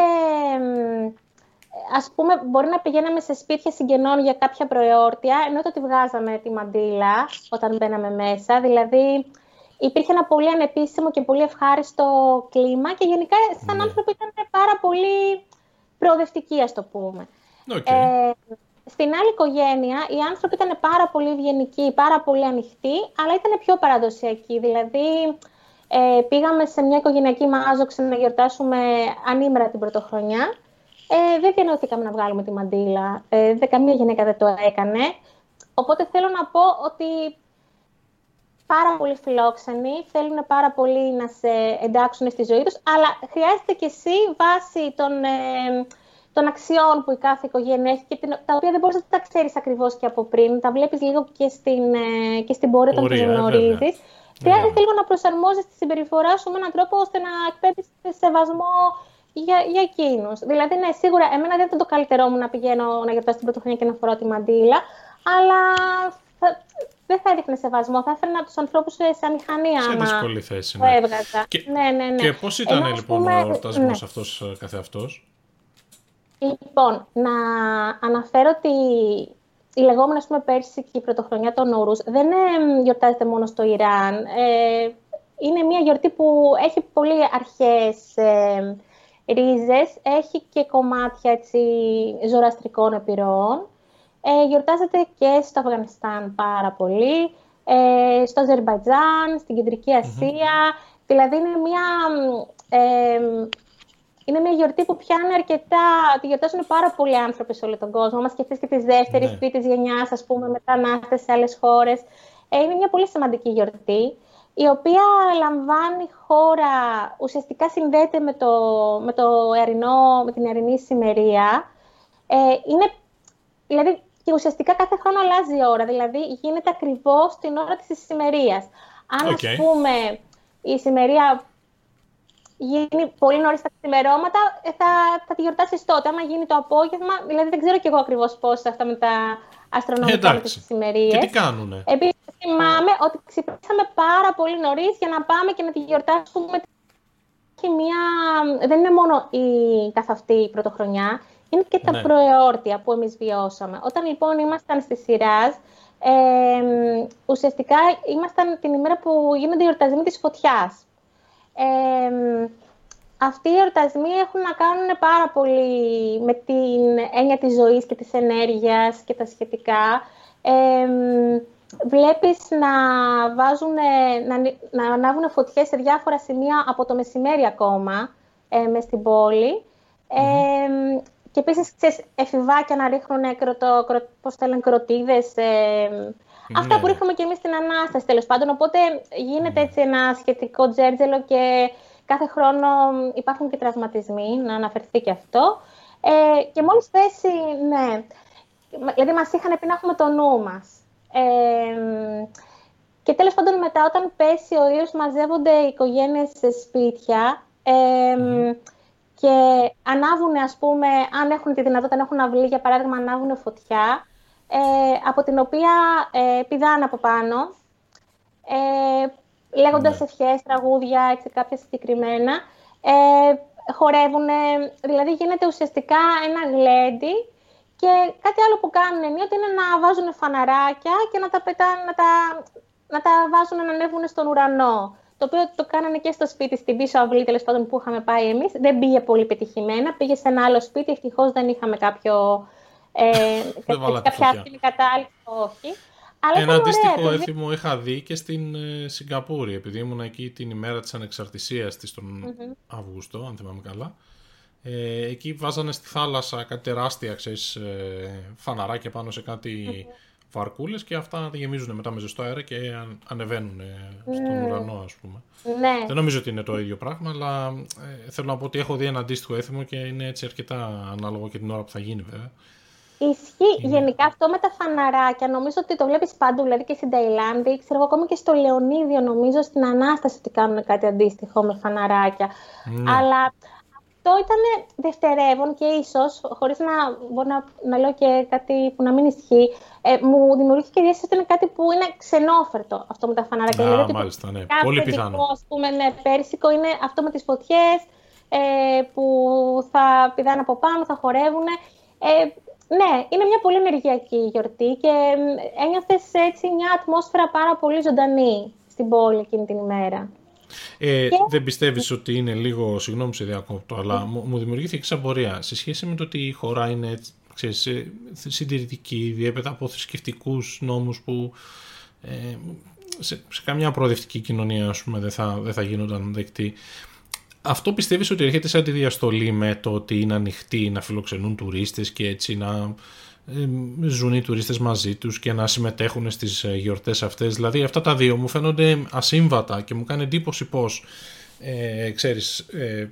ας πούμε, μπορεί να πηγαίναμε σε σπίτια συγγενών για κάποια προεόρτια, ενώ το τη βγάζαμε τη μαντήλα όταν μπαίναμε μέσα. Δηλαδή, υπήρχε ένα πολύ ανεπίσημο και πολύ ευχάριστο κλίμα και γενικά σαν ναι. άνθρωποι ήταν πάρα πολύ προοδευτικοί, ας το πούμε. Okay. Ε, στην άλλη οικογένεια οι άνθρωποι ήταν πάρα πολύ ευγενικοί, πάρα πολύ ανοιχτοί, αλλά ήταν πιο παραδοσιακοί. Δηλαδή, ε, πήγαμε σε μια οικογενειακή μάζοξη να γιορτάσουμε ανήμερα την πρωτοχρονιά. Ε, δεν διανοηθήκαμε να βγάλουμε τη μαντήλα. Ε, δεν, καμία γυναίκα δεν το έκανε. Οπότε θέλω να πω ότι πάρα πολύ φιλόξενοι, θέλουν πάρα πολύ να σε εντάξουν στη ζωή τους, αλλά χρειάζεται και εσύ βάσει των... Ε, των αξιών που η κάθε οικογένεια έχει και τα οποία δεν μπορείς να τα ξέρεις ακριβώς και από πριν. Τα βλέπεις λίγο και στην, ε, και στην πορεία όταν τα γνωρίζει. Χρειάζεται λίγο να προσαρμόζεις τη συμπεριφορά σου με έναν τρόπο ώστε να εκπέμπεις σεβασμό για, για εκείνους. Δηλαδή, ναι, σίγουρα εμένα δεν ήταν το καλύτερό μου να πηγαίνω να γιορτάσω την πρωτοχρονιά και να φοράω τη μαντήλα, αλλά θα, δεν θα έδειχνε σεβασμό. Θα έφερνα τους ανθρώπους σε αμηχανία. Σε δύσκολη θέση. Ναι. Έβγαζα. Και, ναι, ναι, ναι. και πώς ήταν Ενώ, λοιπόν πούμε, ο εορτασμό ναι. αυτός ε, καθεαυτός; Λοιπόν, να αναφέρω ότι η λεγόμενη, ας πούμε, πέρσι και η πρωτοχρονιά των Όρους δεν ε, γιορτάζεται μόνο στο Ιράν. Ε, είναι μια γιορτή που έχει πολύ αρχές ε, ρίζες, έχει και κομμάτια έτσι, ζωραστρικών επιρροών. Ε, γιορτάζεται και στο Αφγανιστάν πάρα πολύ, ε, στο Αζερμπαϊτζάν, στην Κεντρική Δηλαδή είναι μια ε, είναι μια γιορτή που πιάνει αρκετά. Τη γιορτάζουν πάρα πολλοί άνθρωποι σε όλο τον κόσμο. Μα σκεφτεί και τη δεύτερης, ναι. τρίτης γενιάς, ας πούμε, μετανάστες σε άλλες χώρες. Ε, είναι μια πολύ σημαντική γιορτή, η οποία λαμβάνει χώρα, ουσιαστικά συνδέεται με, το, με, το ερηνό, με την ερηνή σημερία. Ε, είναι, δηλαδή, και ουσιαστικά κάθε χρόνο αλλάζει η ώρα, δηλαδή γίνεται ακριβώς την ώρα της ησημερίας. Αν, okay. ας πούμε, η ησημερία γίνει πολύ νωρίς τα ξημερώματα, ε, θα, θα τη γιορτάσεις τότε. Άμα γίνει το απόγευμα, δηλαδή δεν ξέρω κι εγώ ακριβώς πώς αυτά με τα αστρονομικά και τις ημερίε. Και τι κάνουνε. Επίσης, θυμάμαι ότι ξυπνήσαμε πάρα πολύ νωρίς για να πάμε και να τη γιορτάσουμε. Μια... Δεν είναι μόνο η καθ' αυτή η πρωτοχρονιά, είναι και τα ναι. προεόρτια που εμείς βιώσαμε. Όταν λοιπόν ήμασταν στη σειράς, ε, ουσιαστικά ήμασταν την ημέρα που γίνονται οι εορτασμοί της φωτιάς. Ε, αυτοί οι εορτασμοί έχουν να κάνουν πάρα πολύ με την έννοια της ζωής και της ενέργειας και τα σχετικά. Ε, βλέπεις να, βάζουν, να, να ανάβουν φωτιές σε διάφορα σημεία από το μεσημέρι ακόμα ε, μες στην πόλη. Ε, και επίσης, ξέρεις, εφηβάκια να ρίχνουν κροτο, κροτ, πώς κροτίδες, ε, Αυτά που ναι. ρίχνουμε και εμείς στην Ανάσταση τέλος πάντων. Οπότε γίνεται ναι. έτσι ένα σχετικό τζέρτζελο και κάθε χρόνο υπάρχουν και τραυματισμοί, να αναφερθεί και αυτό. Ε, και μόλις πέσει, ναι, δηλαδή μας είχαν πει να έχουμε το νου μας. Ε, και τέλος πάντων μετά όταν πέσει ο ήλιος μαζεύονται οι οικογένειες σε σπίτια ε, και ανάβουν ας πούμε, αν έχουν τη δυνατότητα να έχουν αυλή για παράδειγμα ανάβουν φωτιά ε, από την οποία ε, πηδάνε από πάνω, ε, λέγοντας ναι. ευχές, τραγούδια, έτσι, κάποια συγκεκριμένα. Ε, χορεύουν, δηλαδή γίνεται ουσιαστικά ένα γλέντι και κάτι άλλο που κάνουν ενίοτε είναι να βάζουν φαναράκια και να τα, πετάνε, να τα, να τα βάζουν να ανέβουν στον ουρανό. Το οποίο το κάνανε και στο σπίτι, στην πίσω αυλή τέλος πάντων που είχαμε πάει εμείς. Δεν πήγε πολύ πετυχημένα. Πήγε σε ένα άλλο σπίτι. Ευτυχώς δεν είχαμε κάποιο ε, κάποια άσχημη κατάληξη, όχι. Αλλά Ένα αντίστοιχο ωραία, έθιμο είχα δει και στην ε, Σιγκαπούρη, επειδή ήμουν εκεί την ημέρα της ανεξαρτησίας της τον mm Αύγουστο, αν θυμάμαι καλά. Ε, εκεί βάζανε στη θάλασσα κάτι τεράστια, ξέρεις, ε, φαναράκια πάνω σε κάτι βαρκούλες και αυτά γεμίζουν μετά με ζεστό αέρα και ανεβαίνουν στον ουρανό, ας πούμε. Ναι. Δεν νομίζω ότι είναι το ίδιο πράγμα, αλλά ε, θέλω να πω ότι έχω δει ένα αντίστοιχο έθιμο και είναι έτσι αρκετά ανάλογο και την ώρα που θα γίνει, βέβαια. Ισχύει. Γενικά αυτό με τα φαναράκια, νομίζω ότι το βλέπεις παντού, δηλαδή και στην Ταϊλάνδη, ξέρω εγώ ακόμη και στο Λεωνίδιο, νομίζω στην Ανάσταση ότι κάνουν κάτι αντίστοιχο με φαναράκια. Ναι. Αλλά αυτό ήταν δευτερεύον και ίσως, χωρίς να μπορώ να, να λέω και κάτι που να μην ισχύει, ε, μου δημιουργήθηκε η διάσταση ότι είναι κάτι που είναι ξενόφερτο αυτό με τα φαναράκια. Α, δηλαδή, μάλιστα, ναι. κάθε Πολύ πιθανό. δικό, ας πούμε, ναι, πέρσικο είναι αυτό με τις φωτιές ε, που θα πηδάνε από πάνω, θα χορεύουν. Ε, ναι, είναι μια πολύ ενεργειακή γιορτή και ε, ένιωθες έτσι μια ατμόσφαιρα πάρα πολύ ζωντανή στην πόλη εκείνη την ημέρα. Ε, Δεν πιστεύεις ότι είναι λίγο, συγγνώμη σε διακόπτω, αλλά μου, μου δημιουργήθηκε ξαπορία σε σχέση με το ότι η χώρα είναι ξέρεις, ε, συντηρητική, διέπεται από θρησκευτικούς νόμους που ε, σε, σε καμιά προοδευτική κοινωνία ας πούμε, δεν, θα, δεν θα γίνονταν δεκτοί. Αυτό πιστεύεις ότι έρχεται σαν τη διαστολή με το ότι είναι ανοιχτοί να φιλοξενούν τουρίστες και έτσι να ε, ζουν οι τουρίστες μαζί τους και να συμμετέχουν στις ε, γιορτές αυτές. Δηλαδή αυτά τα δύο μου φαίνονται ασύμβατα και μου κάνει εντύπωση πως ε, ξέρεις, ε,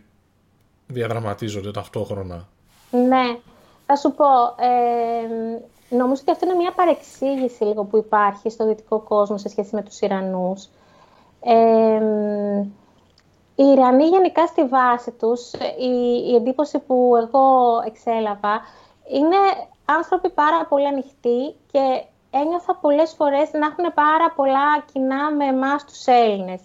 διαδραματίζονται ταυτόχρονα. Ναι, θα σου πω, ε, νομίζω ότι αυτό είναι μια παρεξήγηση λίγο που υπάρχει στο δυτικό κόσμο σε σχέση με τους Ιρανούς. Ε, οι Ιρανοί γενικά στη βάση τους, η, η εντύπωση που εγώ εξέλαβα, είναι άνθρωποι πάρα πολύ ανοιχτοί και ένιωθα πολλές φορές να έχουν πάρα πολλά κοινά με εμάς τους Έλληνες.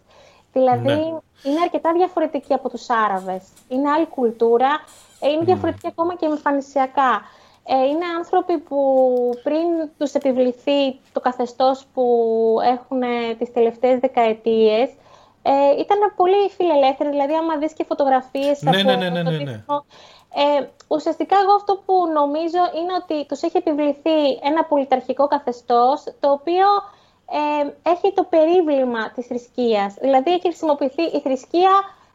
Δηλαδή, Ναι. είναι αρκετά διαφορετικοί από τους Άραβες. Είναι άλλη κουλτούρα, ε, είναι διαφορετικοί ακόμα και εμφανισιακά. Ε, είναι άνθρωποι που πριν τους επιβληθεί το καθεστώς που έχουν ε, τις τελευταίες δεκαετίες, ε, ήταν πολύ φιλελεύθεροι, δηλαδή άμα δεις και φωτογραφίες Ναι, από ναι, ναι, ναι, το ναι, ναι. τύπο, ε, ουσιαστικά εγώ αυτό που νομίζω είναι ότι τους έχει επιβληθεί ένα πολιταρχικό καθεστώς, το οποίο ε, έχει το περίβλημα της θρησκείας. Δηλαδή έχει χρησιμοποιηθεί η θρησκεία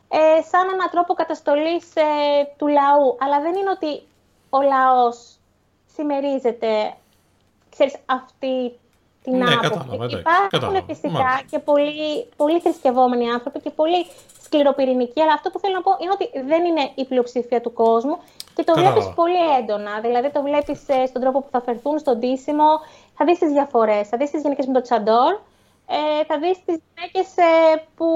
ε, σαν έναν τρόπο καταστολής ε, του λαού. Αλλά δεν είναι ότι ο λαός συμμερίζεται, ξέρεις, αυτή την Ναι, άποψη. κατάλαβα, εντάξει, Υπάρχουν κατάλαβα. φυσικά Μάλιστα. και πολύ, πολύ θρησκευόμενοι άνθρωποι και πολύ σκληροπυρηνικοί, αλλά αυτό που θέλω να πω είναι ότι δεν είναι η πλειοψηφία του κόσμου και το Κατάλαβα. βλέπεις πολύ έντονα. Δηλαδή το βλέπεις ε, στον τρόπο που θα φερθούν, στον τίσιμο, θα δεις τις διαφορές. Θα δεις τις γυναίκες με το τσαντόρ, ε, θα δεις τις γυναίκες ε, που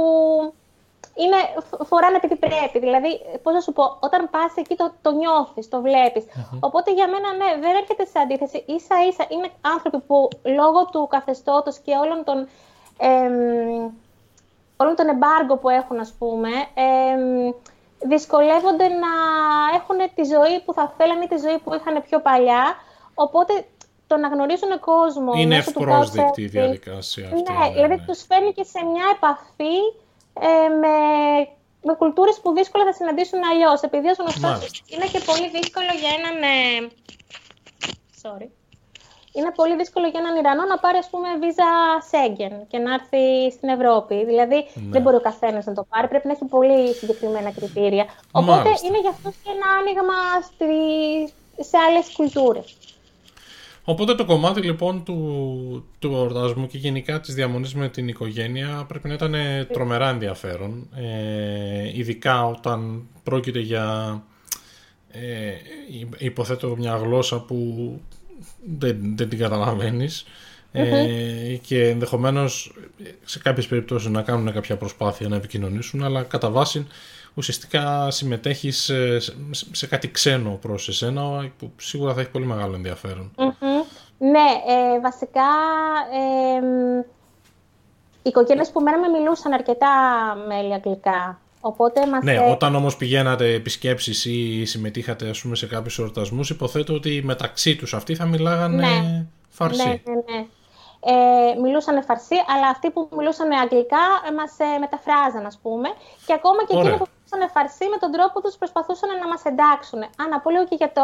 είναι, φ- φοράνε επειδή πρέπει. Δηλαδή, πώς να σου πω, όταν πας εκεί το, το νιώθεις, το βλεπεις Οπότε για μένα, ναι, δεν έρχεται σε αντίθεση. σα ίσα είναι άνθρωποι που λόγω του καθεστώτος και όλων των, εμ, όλων των εμπάργκο που έχουν, ας πούμε, εμ, δυσκολεύονται να έχουν τη ζωή που θα θέλανε ή τη ζωή που είχαν πιο παλιά. Οπότε το να γνωρίζουν κόσμος. Είναι μέσω του ευπρόσδεκτη η couchsurfing, διαδικασία αυτή. ναι, δηλαδή τους φέρνει και σε μια επαφή ε, με, με κουλτούρες που δύσκολα θα συναντήσουν αλλιώς. Επειδή ως γνωστός Μάλιστα. είναι και πολύ δύσκολο για έναν... ε, sorry. Είναι πολύ δύσκολο για έναν Ιρανό να πάρει, ας πούμε, βίζα Σέγγεν και να έρθει στην Ευρώπη. Δηλαδή, Ναι. δεν μπορεί ο καθένας να το πάρει, πρέπει να έχει πολύ συγκεκριμένα κριτήρια. Οπότε, Μάλιστα. είναι για αυτούς και ένα άνοιγμα στη, σε άλλες κουλτούρες. Οπότε το κομμάτι λοιπόν του, του εορτασμού και γενικά της διαμονής με την οικογένεια πρέπει να ήταν τρομερά ενδιαφέρον. Ε, ειδικά όταν πρόκειται για ε, υ- υποθέτω μια γλώσσα που δεν, δεν την καταλαβαίνεις ε, και ενδεχομένως σε κάποιες περιπτώσεις να κάνουν κάποια προσπάθεια να επικοινωνήσουν αλλά κατά βάση ουσιαστικά συμμετέχεις ε, σε, σε κάτι ξένο προς εσένα που σίγουρα θα έχει πολύ μεγάλο ενδιαφέρον. Μμμ. Ναι, ε, βασικά ε, μ, οι οικογένειες που μέναμε μιλούσαν αρκετά μέλη αγγλικά. Οπότε μας Ναι, ε, όταν όμως πηγαίνατε επισκέψεις ή συμμετείχατε ας πούμε, σε κάποιους εορτασμούς, υποθέτω ότι μεταξύ τους αυτοί θα μιλάγανε Ναι. φαρσί. Ναι, ναι, ναι. Ε, μιλούσαν φαρσί, αλλά αυτοί που μιλούσαν αγγλικά ε, μας ε, μεταφράζαν, ας πούμε. Και ακόμα και Ωραία. εκείνοι που μιλούσαν φαρσί, με τον τρόπο τους προσπαθούσαν να μας εντάξουν. Α, να πω λίγο και για, το,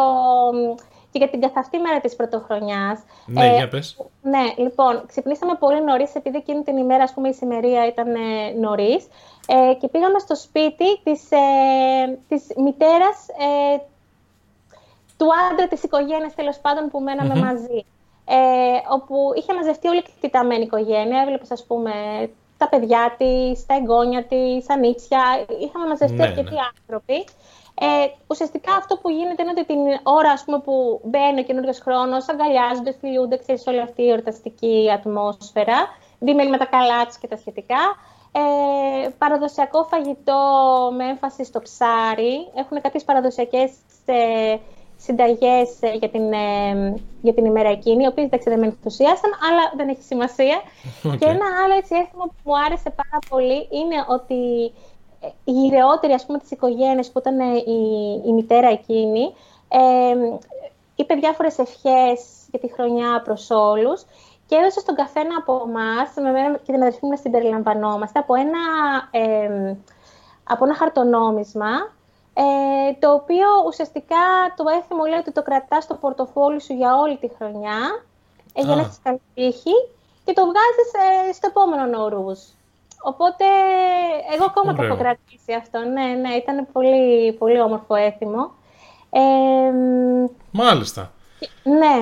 και για την καθ' αυτή μέρα της πρωτοχρονιάς. Ναι, Ε, για πες. Ναι, λοιπόν, ξυπνήσαμε πολύ νωρίς, επειδή εκείνη την ημέρα, ας πούμε, η σημερία ήταν ε, νωρίς. Ε, και πήγαμε στο σπίτι της, ε, της μητέρας ε, του άντρα της οικογένειας, τέλος πάντων, που μέναμε μαζί. ε, όπου είχε μαζευτεί όλη η εκτεταμένη οικογένεια. Έβλεπες, ας πούμε, τα παιδιά της, τα εγγόνια της, τα νύτσια. Είχαμε μαζευτεί ναι, αρκετοί ναι. άνθρωποι. Ε, ουσιαστικά αυτό που γίνεται είναι ότι την ώρα ας πούμε, που μπαίνει ο καινούριο χρόνος, αγκαλιάζονται, φιλούνται, ξέρεις όλη αυτή η εορταστική ατμόσφαιρα, δίμελοι με τα καλά του και τα σχετικά. Ε, παραδοσιακό φαγητό με έμφαση στο ψάρι. Έχουν κάποιες παραδοσιακές ε, συνταγές ε, για, την, ε, για την ημέρα εκείνη, οι οποίες εντάξει δεν με ενθουσίασαν, αλλά δεν έχει σημασία. Και ένα άλλο έτσι έθιμο που μου άρεσε πάρα πολύ είναι ότι οι γυρεότεροι ας πούμε της οικογένειας που ήταν η, η μητέρα εκείνη, ε, είπε διάφορες ευχές για τη χρονιά προς όλους και έδωσε στον καθένα από εμάς, με μένα και την αδερφή μου να συμπεριλαμβανόμαστε, από ένα, ε, από ένα χαρτονόμισμα, ε, το οποίο ουσιαστικά το έθιμο λέει ότι το κρατάς στο πορτοφόλι σου για όλη τη χρονιά, ε, για να έχεις καλή τύχη και το βγάζεις ε, στο επόμενο νορούς. Οπότε, εγώ ακόμα το έχω κρατήσει αυτό. Ναι, ναι, ήταν πολύ, πολύ όμορφο έθιμο. Ε, Μάλιστα. Ναι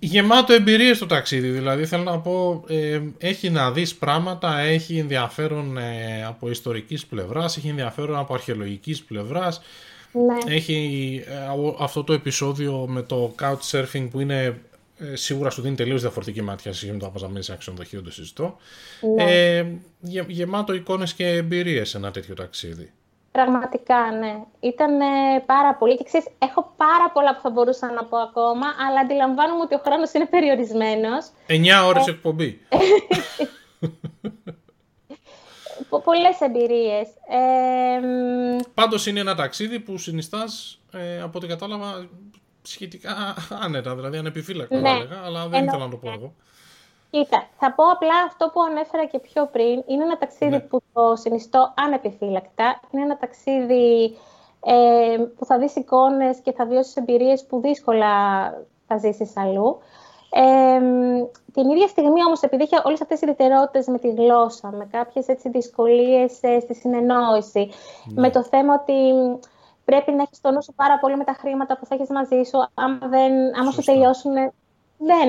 γεμάτο εμπειρίες το ταξίδι, δηλαδή θέλω να πω ε, έχει να δεις πράγματα, έχει ενδιαφέρον ε, από ιστορικής πλευράς, έχει ενδιαφέρον από αρχαιολογικής πλευράς, ναι. έχει ε, αυτό το επεισόδιο με το couchsurfing που είναι σίγουρα σου δίνει τελείως διαφορετική μάτια σε με το να σε ξενοδοχείο, το συζητώ. Ναι. γεμάτο εικόνες και εμπειρίες ένα τέτοιο ταξίδι. Πραγματικά, ναι. Ήταν πάρα πολύ. Και ξέρεις, έχω πάρα πολλά που θα μπορούσα να πω ακόμα, αλλά αντιλαμβάνομαι ότι ο χρόνος είναι περιορισμένος. 9 ώρες ε... εκπομπή. Πολλές εμπειρίες. Ε, Πάντως είναι ένα ταξίδι που συνιστάς, ε, από ό,τι κατάλαβα, σχετικά άνετα, δηλαδή ανεπιφύλακτα ναι. έλεγα, αλλά δεν ήθελα να το πω εγώ. Κοίτα, θα πω απλά αυτό που ανέφερα και πιο πριν. Είναι ένα ταξίδι ναι. που το συνιστώ ανεπιφύλακτα. Είναι ένα ταξίδι ε, που θα δεις εικόνες και θα βιώσεις εμπειρίες που δύσκολα θα ζήσεις αλλού. Ε, την ίδια στιγμή όμως, επειδή είχε όλες αυτές οι ιδιαιτερότητες με τη γλώσσα, με κάποιες έτσι δυσκολίες ε, στη συνεννόηση, ναι. με το θέμα ότι πρέπει να έχεις το νου σου πάρα πολύ με τα χρήματα που θα έχεις μαζί σου, άμα, δεν, άμα σου τελειώσουν... Δεν,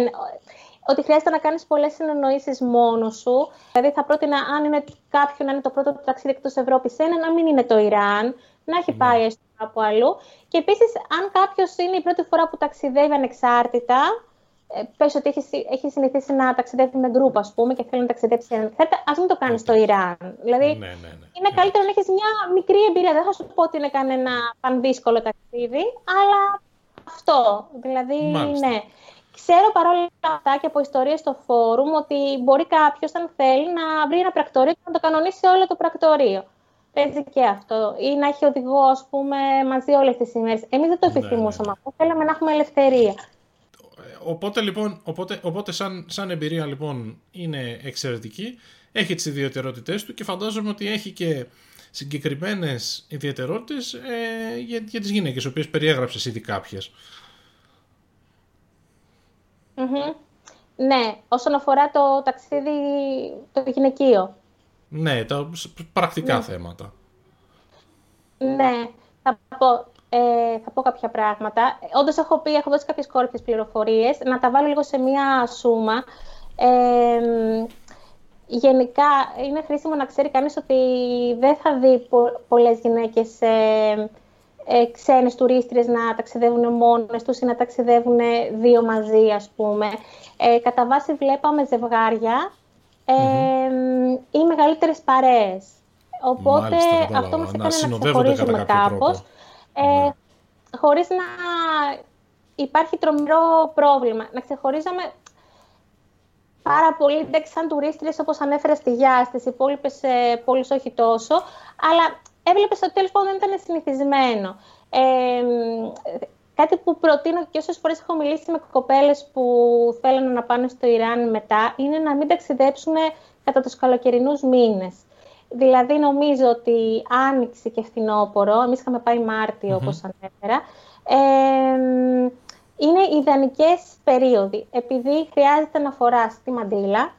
ότι χρειάζεται να κάνεις πολλές συνεννοήσεις μόνος σου. Δηλαδή, θα πρότεινα, αν είναι κάποιο να είναι το πρώτο του ταξίδι εκτός Ευρώπης, ένα να μην είναι το Ιράν, να έχει ναι. πάει έστω από αλλού. Και επίσης, αν κάποιος είναι η πρώτη φορά που ταξιδεύει ανεξάρτητα, ε, πες ότι έχεις, έχεις συνηθίσει να ταξιδεύεις με γκρουπ, ας πούμε, και θέλει να ταξιδέψει ανεξάρτητα, ας μην το κάνεις στο Ιράν. Δηλαδή, ναι, ναι, ναι, είναι καλύτερο να έχεις μια μικρή εμπειρία. Δεν θα σου πω ότι είναι κανένα πανδύσκολο ταξίδι, αλλά αυτό. Δηλαδή, ναι. Ξέρω παρόλα αυτά και από ιστορίες στο φόρουμ ότι μπορεί κάποιος, αν θέλει, να βρει ένα πρακτορείο και να το κανονίσει όλο το πρακτορείο. Παίζει και αυτό. Ή να έχει οδηγό, ας πούμε, μαζί όλες τις ημέρες. Εμείς δεν το ναι, επιθυμούσαμε ναι. αυτό. Θέλαμε να έχουμε ελευθερία. Οπότε, λοιπόν, οπότε, οπότε σαν, σαν εμπειρία λοιπόν είναι εξαιρετική. Έχει τις ιδιαιτερότητές του και φαντάζομαι ότι έχει και συγκεκριμένες ιδιαιτερότητες ε, για, για τις γυναίκες, οι οποίες περιέγραψες ήδη κάποιε. Ναι, όσον αφορά το ταξίδι το γυναικείο. Ναι, τα πρακτικά ναι. θέματα. Ναι, θα πω, ε, θα πω κάποια πράγματα. Όντως έχω πει, έχω δώσει κάποιες κόρπιες πληροφορίες, να τα βάλω λίγο σε μία σούμα. Ε, γενικά, είναι χρήσιμο να ξέρει κανείς ότι δεν θα δει πο- πολλές γυναίκες ε, ε, ξένες τουρίστριες να ταξιδεύουν μόνες τους ή να ταξιδεύουν δύο μαζί, ας πούμε. Ε, κατά βάση βλέπαμε ζευγάρια ε, mm-hmm. ή μεγαλύτερες παρέες. Οπότε αυτό μας έκανε να, να ξεχωρίζουμε κάπως. Ε, ναι. Χωρίς να υπάρχει τρομερό πρόβλημα. Να ξεχωρίζαμε πάρα πολύ, εντάξει, σαν τουρίστριες, όπως ανέφερες στη Γιά, στις υπόλοιπες ε, πόλεις όχι τόσο, αλλά έβλεπες ότι τέλος πάντων δεν ήταν συνηθισμένο. Ε, κάτι που προτείνω και όσες φορές έχω μιλήσει με κοπέλες που θέλουν να πάνε στο Ιράν μετά, είναι να μην ταξιδέψουν κατά τους καλοκαιρινούς μήνες. Δηλαδή νομίζω ότι άνοιξη και φθινόπωρο, εμείς είχαμε πάει Μάρτιο όπως ανέφερα, ε, είναι ιδανικές περίοδοι, επειδή χρειάζεται να φοράς τη μαντήλα,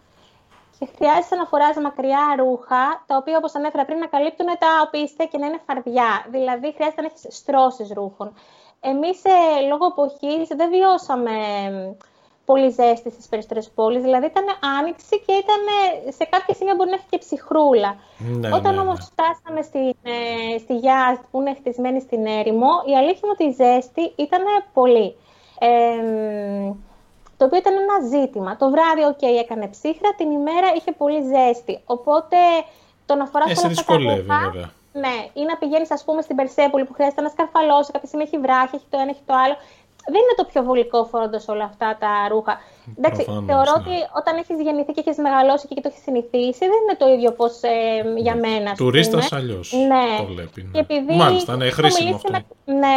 και χρειάζεται να φοράς μακριά ρούχα, τα οποία όπως ανέφερα πριν να καλύπτουν τα οπίστε και να είναι φαρδιά. Δηλαδή χρειάζεται να έχεις στρώσεις ρούχων. Εμείς ε, λόγω εποχής δεν βιώσαμε πολύ ζέστη στις περισσότερες πόλεις. Δηλαδή ήταν άνοιξη και ήταν σε κάποια σημεία μπορεί να έχει και ψυχρούλα. Ναι, Όταν ναι, όμως ναι. φτάσαμε στη, ε, στη Γιαζντ που είναι χτισμένη στην έρημο, η αλήθεια είναι ότι η ζέστη ήταν πολύ. Ε, το οποίο ήταν ένα ζήτημα. Το βράδυ, οκ, έκανε ψύχρα, την ημέρα είχε πολύ ζέστη. Οπότε το να φοράς Ε, σε όλα αυτά τα δυσκολεύει, ρούχα, βέβαια. ναι, ή να πηγαίνεις, ας πούμε, στην Περσέπολη που χρειάζεται να σκαρφαλώσεις, κάποια στιγμή έχει βράχι, έχει το ένα, έχει το άλλο. Δεν είναι το πιο βολικό φορώντας όλα αυτά τα ρούχα. Εντάξει, Προφανώς, θεωρώ ναι. ότι όταν έχεις γεννηθεί και έχεις μεγαλώσει και το έχεις συνηθίσει, δεν είναι το ίδιο όπω για μένα. ας Τουρίστας πούμε. αλλιώς Ναι. το βλέπει. ναι. Και επειδή Μάλιστα, ναι, έχω χρήσιμο μιλήσει αυτό. Με, ναι.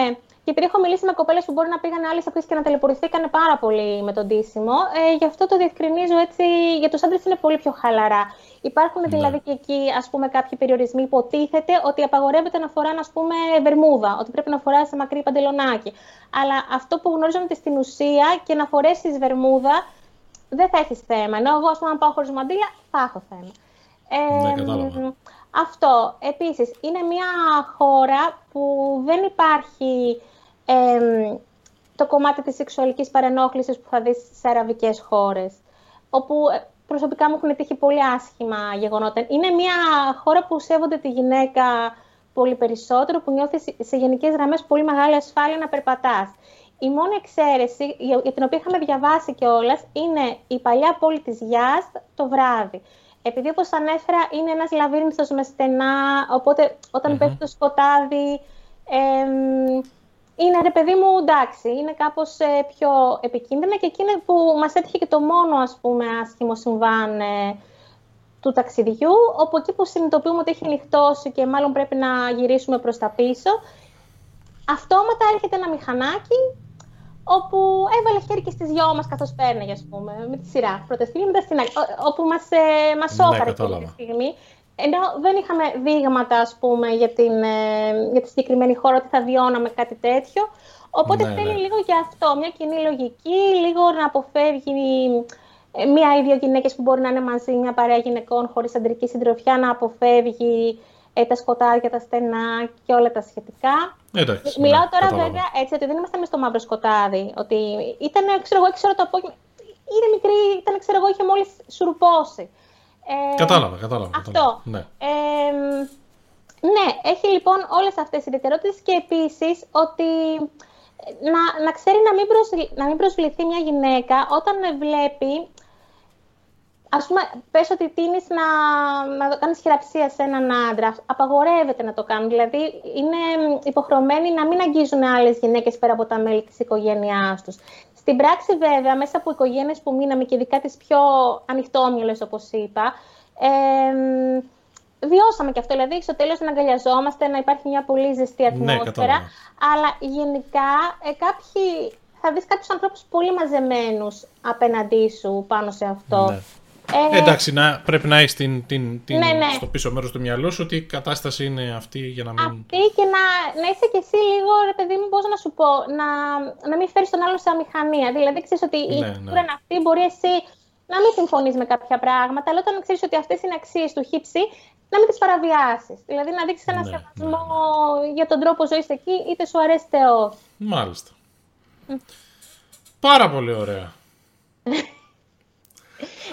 Και επειδή έχω μιλήσει με κοπέλες που μπορεί να πήγαν άλλες εποχέ και να ταλαιπωρηθήκανε πάρα πολύ με τον τίσιμο, ε, γι' αυτό το διευκρινίζω έτσι. Για τους άντρες είναι πολύ πιο χαλαρά. Υπάρχουν Ναι. δηλαδή και εκεί ας πούμε, κάποιοι περιορισμοί. Υποτίθεται ότι απαγορεύεται να φοράνε ας πούμε, βερμούδα, ότι πρέπει να φοράσει μακρύ παντελονάκι. Αλλά αυτό που γνωρίζω είναι ότι στην ουσία και να φορέσεις βερμούδα δεν θα έχεις θέμα. Ενώ εγώ, ας πούμε, αν πάω χωρίς μαντίλα, θα έχω θέμα. Ναι, Ε, κατάλαβα. αυτό. Επίσης, είναι μια χώρα που δεν υπάρχει εμ, το κομμάτι της σεξουαλικής παρενόχλησης που θα δεις σε αραβικές χώρες, όπου ε, προσωπικά μου έχουν τύχει πολύ άσχημα γεγονότα. Είναι μια χώρα που σέβονται τη γυναίκα πολύ περισσότερο, που νιώθεις σε- σε γενικές γραμμές πολύ μεγάλη ασφάλεια να περπατάς. Η μόνη εξαίρεση, για για την οποία είχαμε διαβάσει κιόλας, είναι η παλιά πόλη της Γιάστ το βράδυ. Επειδή, όπως ανέφερα, είναι ένας λαβύρινθος με στενά, οπότε όταν Μμμ. πέφτει το σκοτάδι, εμ, είναι ρε παιδί μου, εντάξει, είναι κάπως ε, πιο επικίνδυνα και εκεί είναι που μας έτυχε και το μόνο, ας πούμε, άσχημο συμβάν ε, του ταξιδιού, όπου εκεί που συνειδητοποιούμε ότι έχει νυχτώσει και μάλλον πρέπει να γυρίσουμε προς τα πίσω, αυτόματα έρχεται ένα μηχανάκι όπου έβαλε χέρι και στις δυο μας καθώς πέρναγε, ας πούμε, με τη σειρά. Πρώτα στιγμή, μετά στην άλλη, ο- όπου μας, ε, μας Ναι, σώκαρε εκείνη κατάλαβα. τη στιγμή. Ενώ δεν είχαμε δείγματα, ας πούμε, για, την, ε, για τη συγκεκριμένη χώρα ότι θα βιώναμε κάτι τέτοιο. Οπότε Ναι, θέλει ναι. λίγο και αυτό, μια κοινή λογική, λίγο να αποφεύγει ε, μία ή δύο γυναίκες που μπορεί να είναι μαζί, μια παρέα γυναικών χωρίς αντρική συντροφιά, να αποφεύγει ε, τα σκοτάδια, τα στενά και όλα τα σχετικά. Εντάξει, Μιλάω ναι, τώρα κατάλαβα. βέβαια έτσι ότι δεν ήμασταν μες στο μαύρο σκοτάδι. Ότι ήταν, ξέρω εγώ, 6 ώρα το απόγευμα. Είναι μικρή, ήταν, ξέρω εγώ, είχε μόλις σουρουπώσει. Ε, Κατάλαβα, κατάλαβα. Αυτό. κατάλαβα. Ναι. Ε, ναι, έχει λοιπόν όλες αυτές οι ιδιαιτερότητες και επίσης ότι να, να ξέρει να μην, προσβλη- να μην προσβληθεί μια γυναίκα όταν βλέπει Ας πούμε, πες ότι τίνεις να, να κάνεις χειραψία σε έναν άντρα. Απαγορεύεται να το κάνουν. Δηλαδή, είναι υποχρεωμένοι να μην αγγίζουν άλλες γυναίκες πέρα από τα μέλη της οικογένειάς τους. Στην πράξη, βέβαια, μέσα από οικογένειες που μείναμε και ειδικά τις πιο ανοιχτόμυαλες, όπως είπα, ε, βιώσαμε και αυτό. Δηλαδή, στο τέλος να αγκαλιαζόμαστε, να υπάρχει μια πολύ ζεστή ατμόσφαιρα. κατάλαβα. αλλά γενικά, ε, κάποιοι, θα δεις κάποιους ανθρώπους πολύ μαζεμένους απέναντί σου πάνω σε αυτό. Ναι. Ε, Εντάξει, να, πρέπει να έχεις την, την, την, Ναι, ναι. στο πίσω μέρος του μυαλού σου ότι η κατάσταση είναι αυτή για να μην. Αυτή και να, να είσαι κι εσύ λίγο, ρε παιδί μου, πώς να σου πω, να, να μην φέρεις τον άλλο σε αμηχανία. Δηλαδή, ξέρεις ότι η Ναι, ναι. κουλτούρα είναι αυτή, μπορεί εσύ να μην συμφωνείς με κάποια πράγματα, αλλά όταν ξέρεις ότι αυτές είναι αξίες του χύψη, να μην τις παραβιάσεις. Δηλαδή, να δείξεις ένα Ναι, σεβασμό για τον τρόπο ζωής εκεί, είτε σου αρέσει είτε όχι. Μάλιστα. Πάρα πολύ ωραία.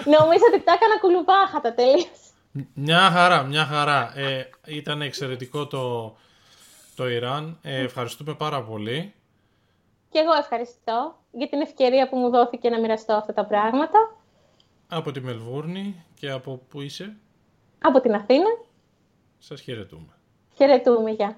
Νομίζω ότι τα έκανα κουλουπάχατα τελείως. Μια χαρά, μια χαρά. Ε, ήταν εξαιρετικό το, το Ιράν. Ε, ευχαριστούμε πάρα πολύ. Και εγώ ευχαριστώ για την ευκαιρία που μου δόθηκε να μοιραστώ αυτά τα πράγματα. Από τη Μελβούρνη και από που είσαι, Από την Αθήνα. σας χαιρετούμε. Χαιρετούμε, γεια.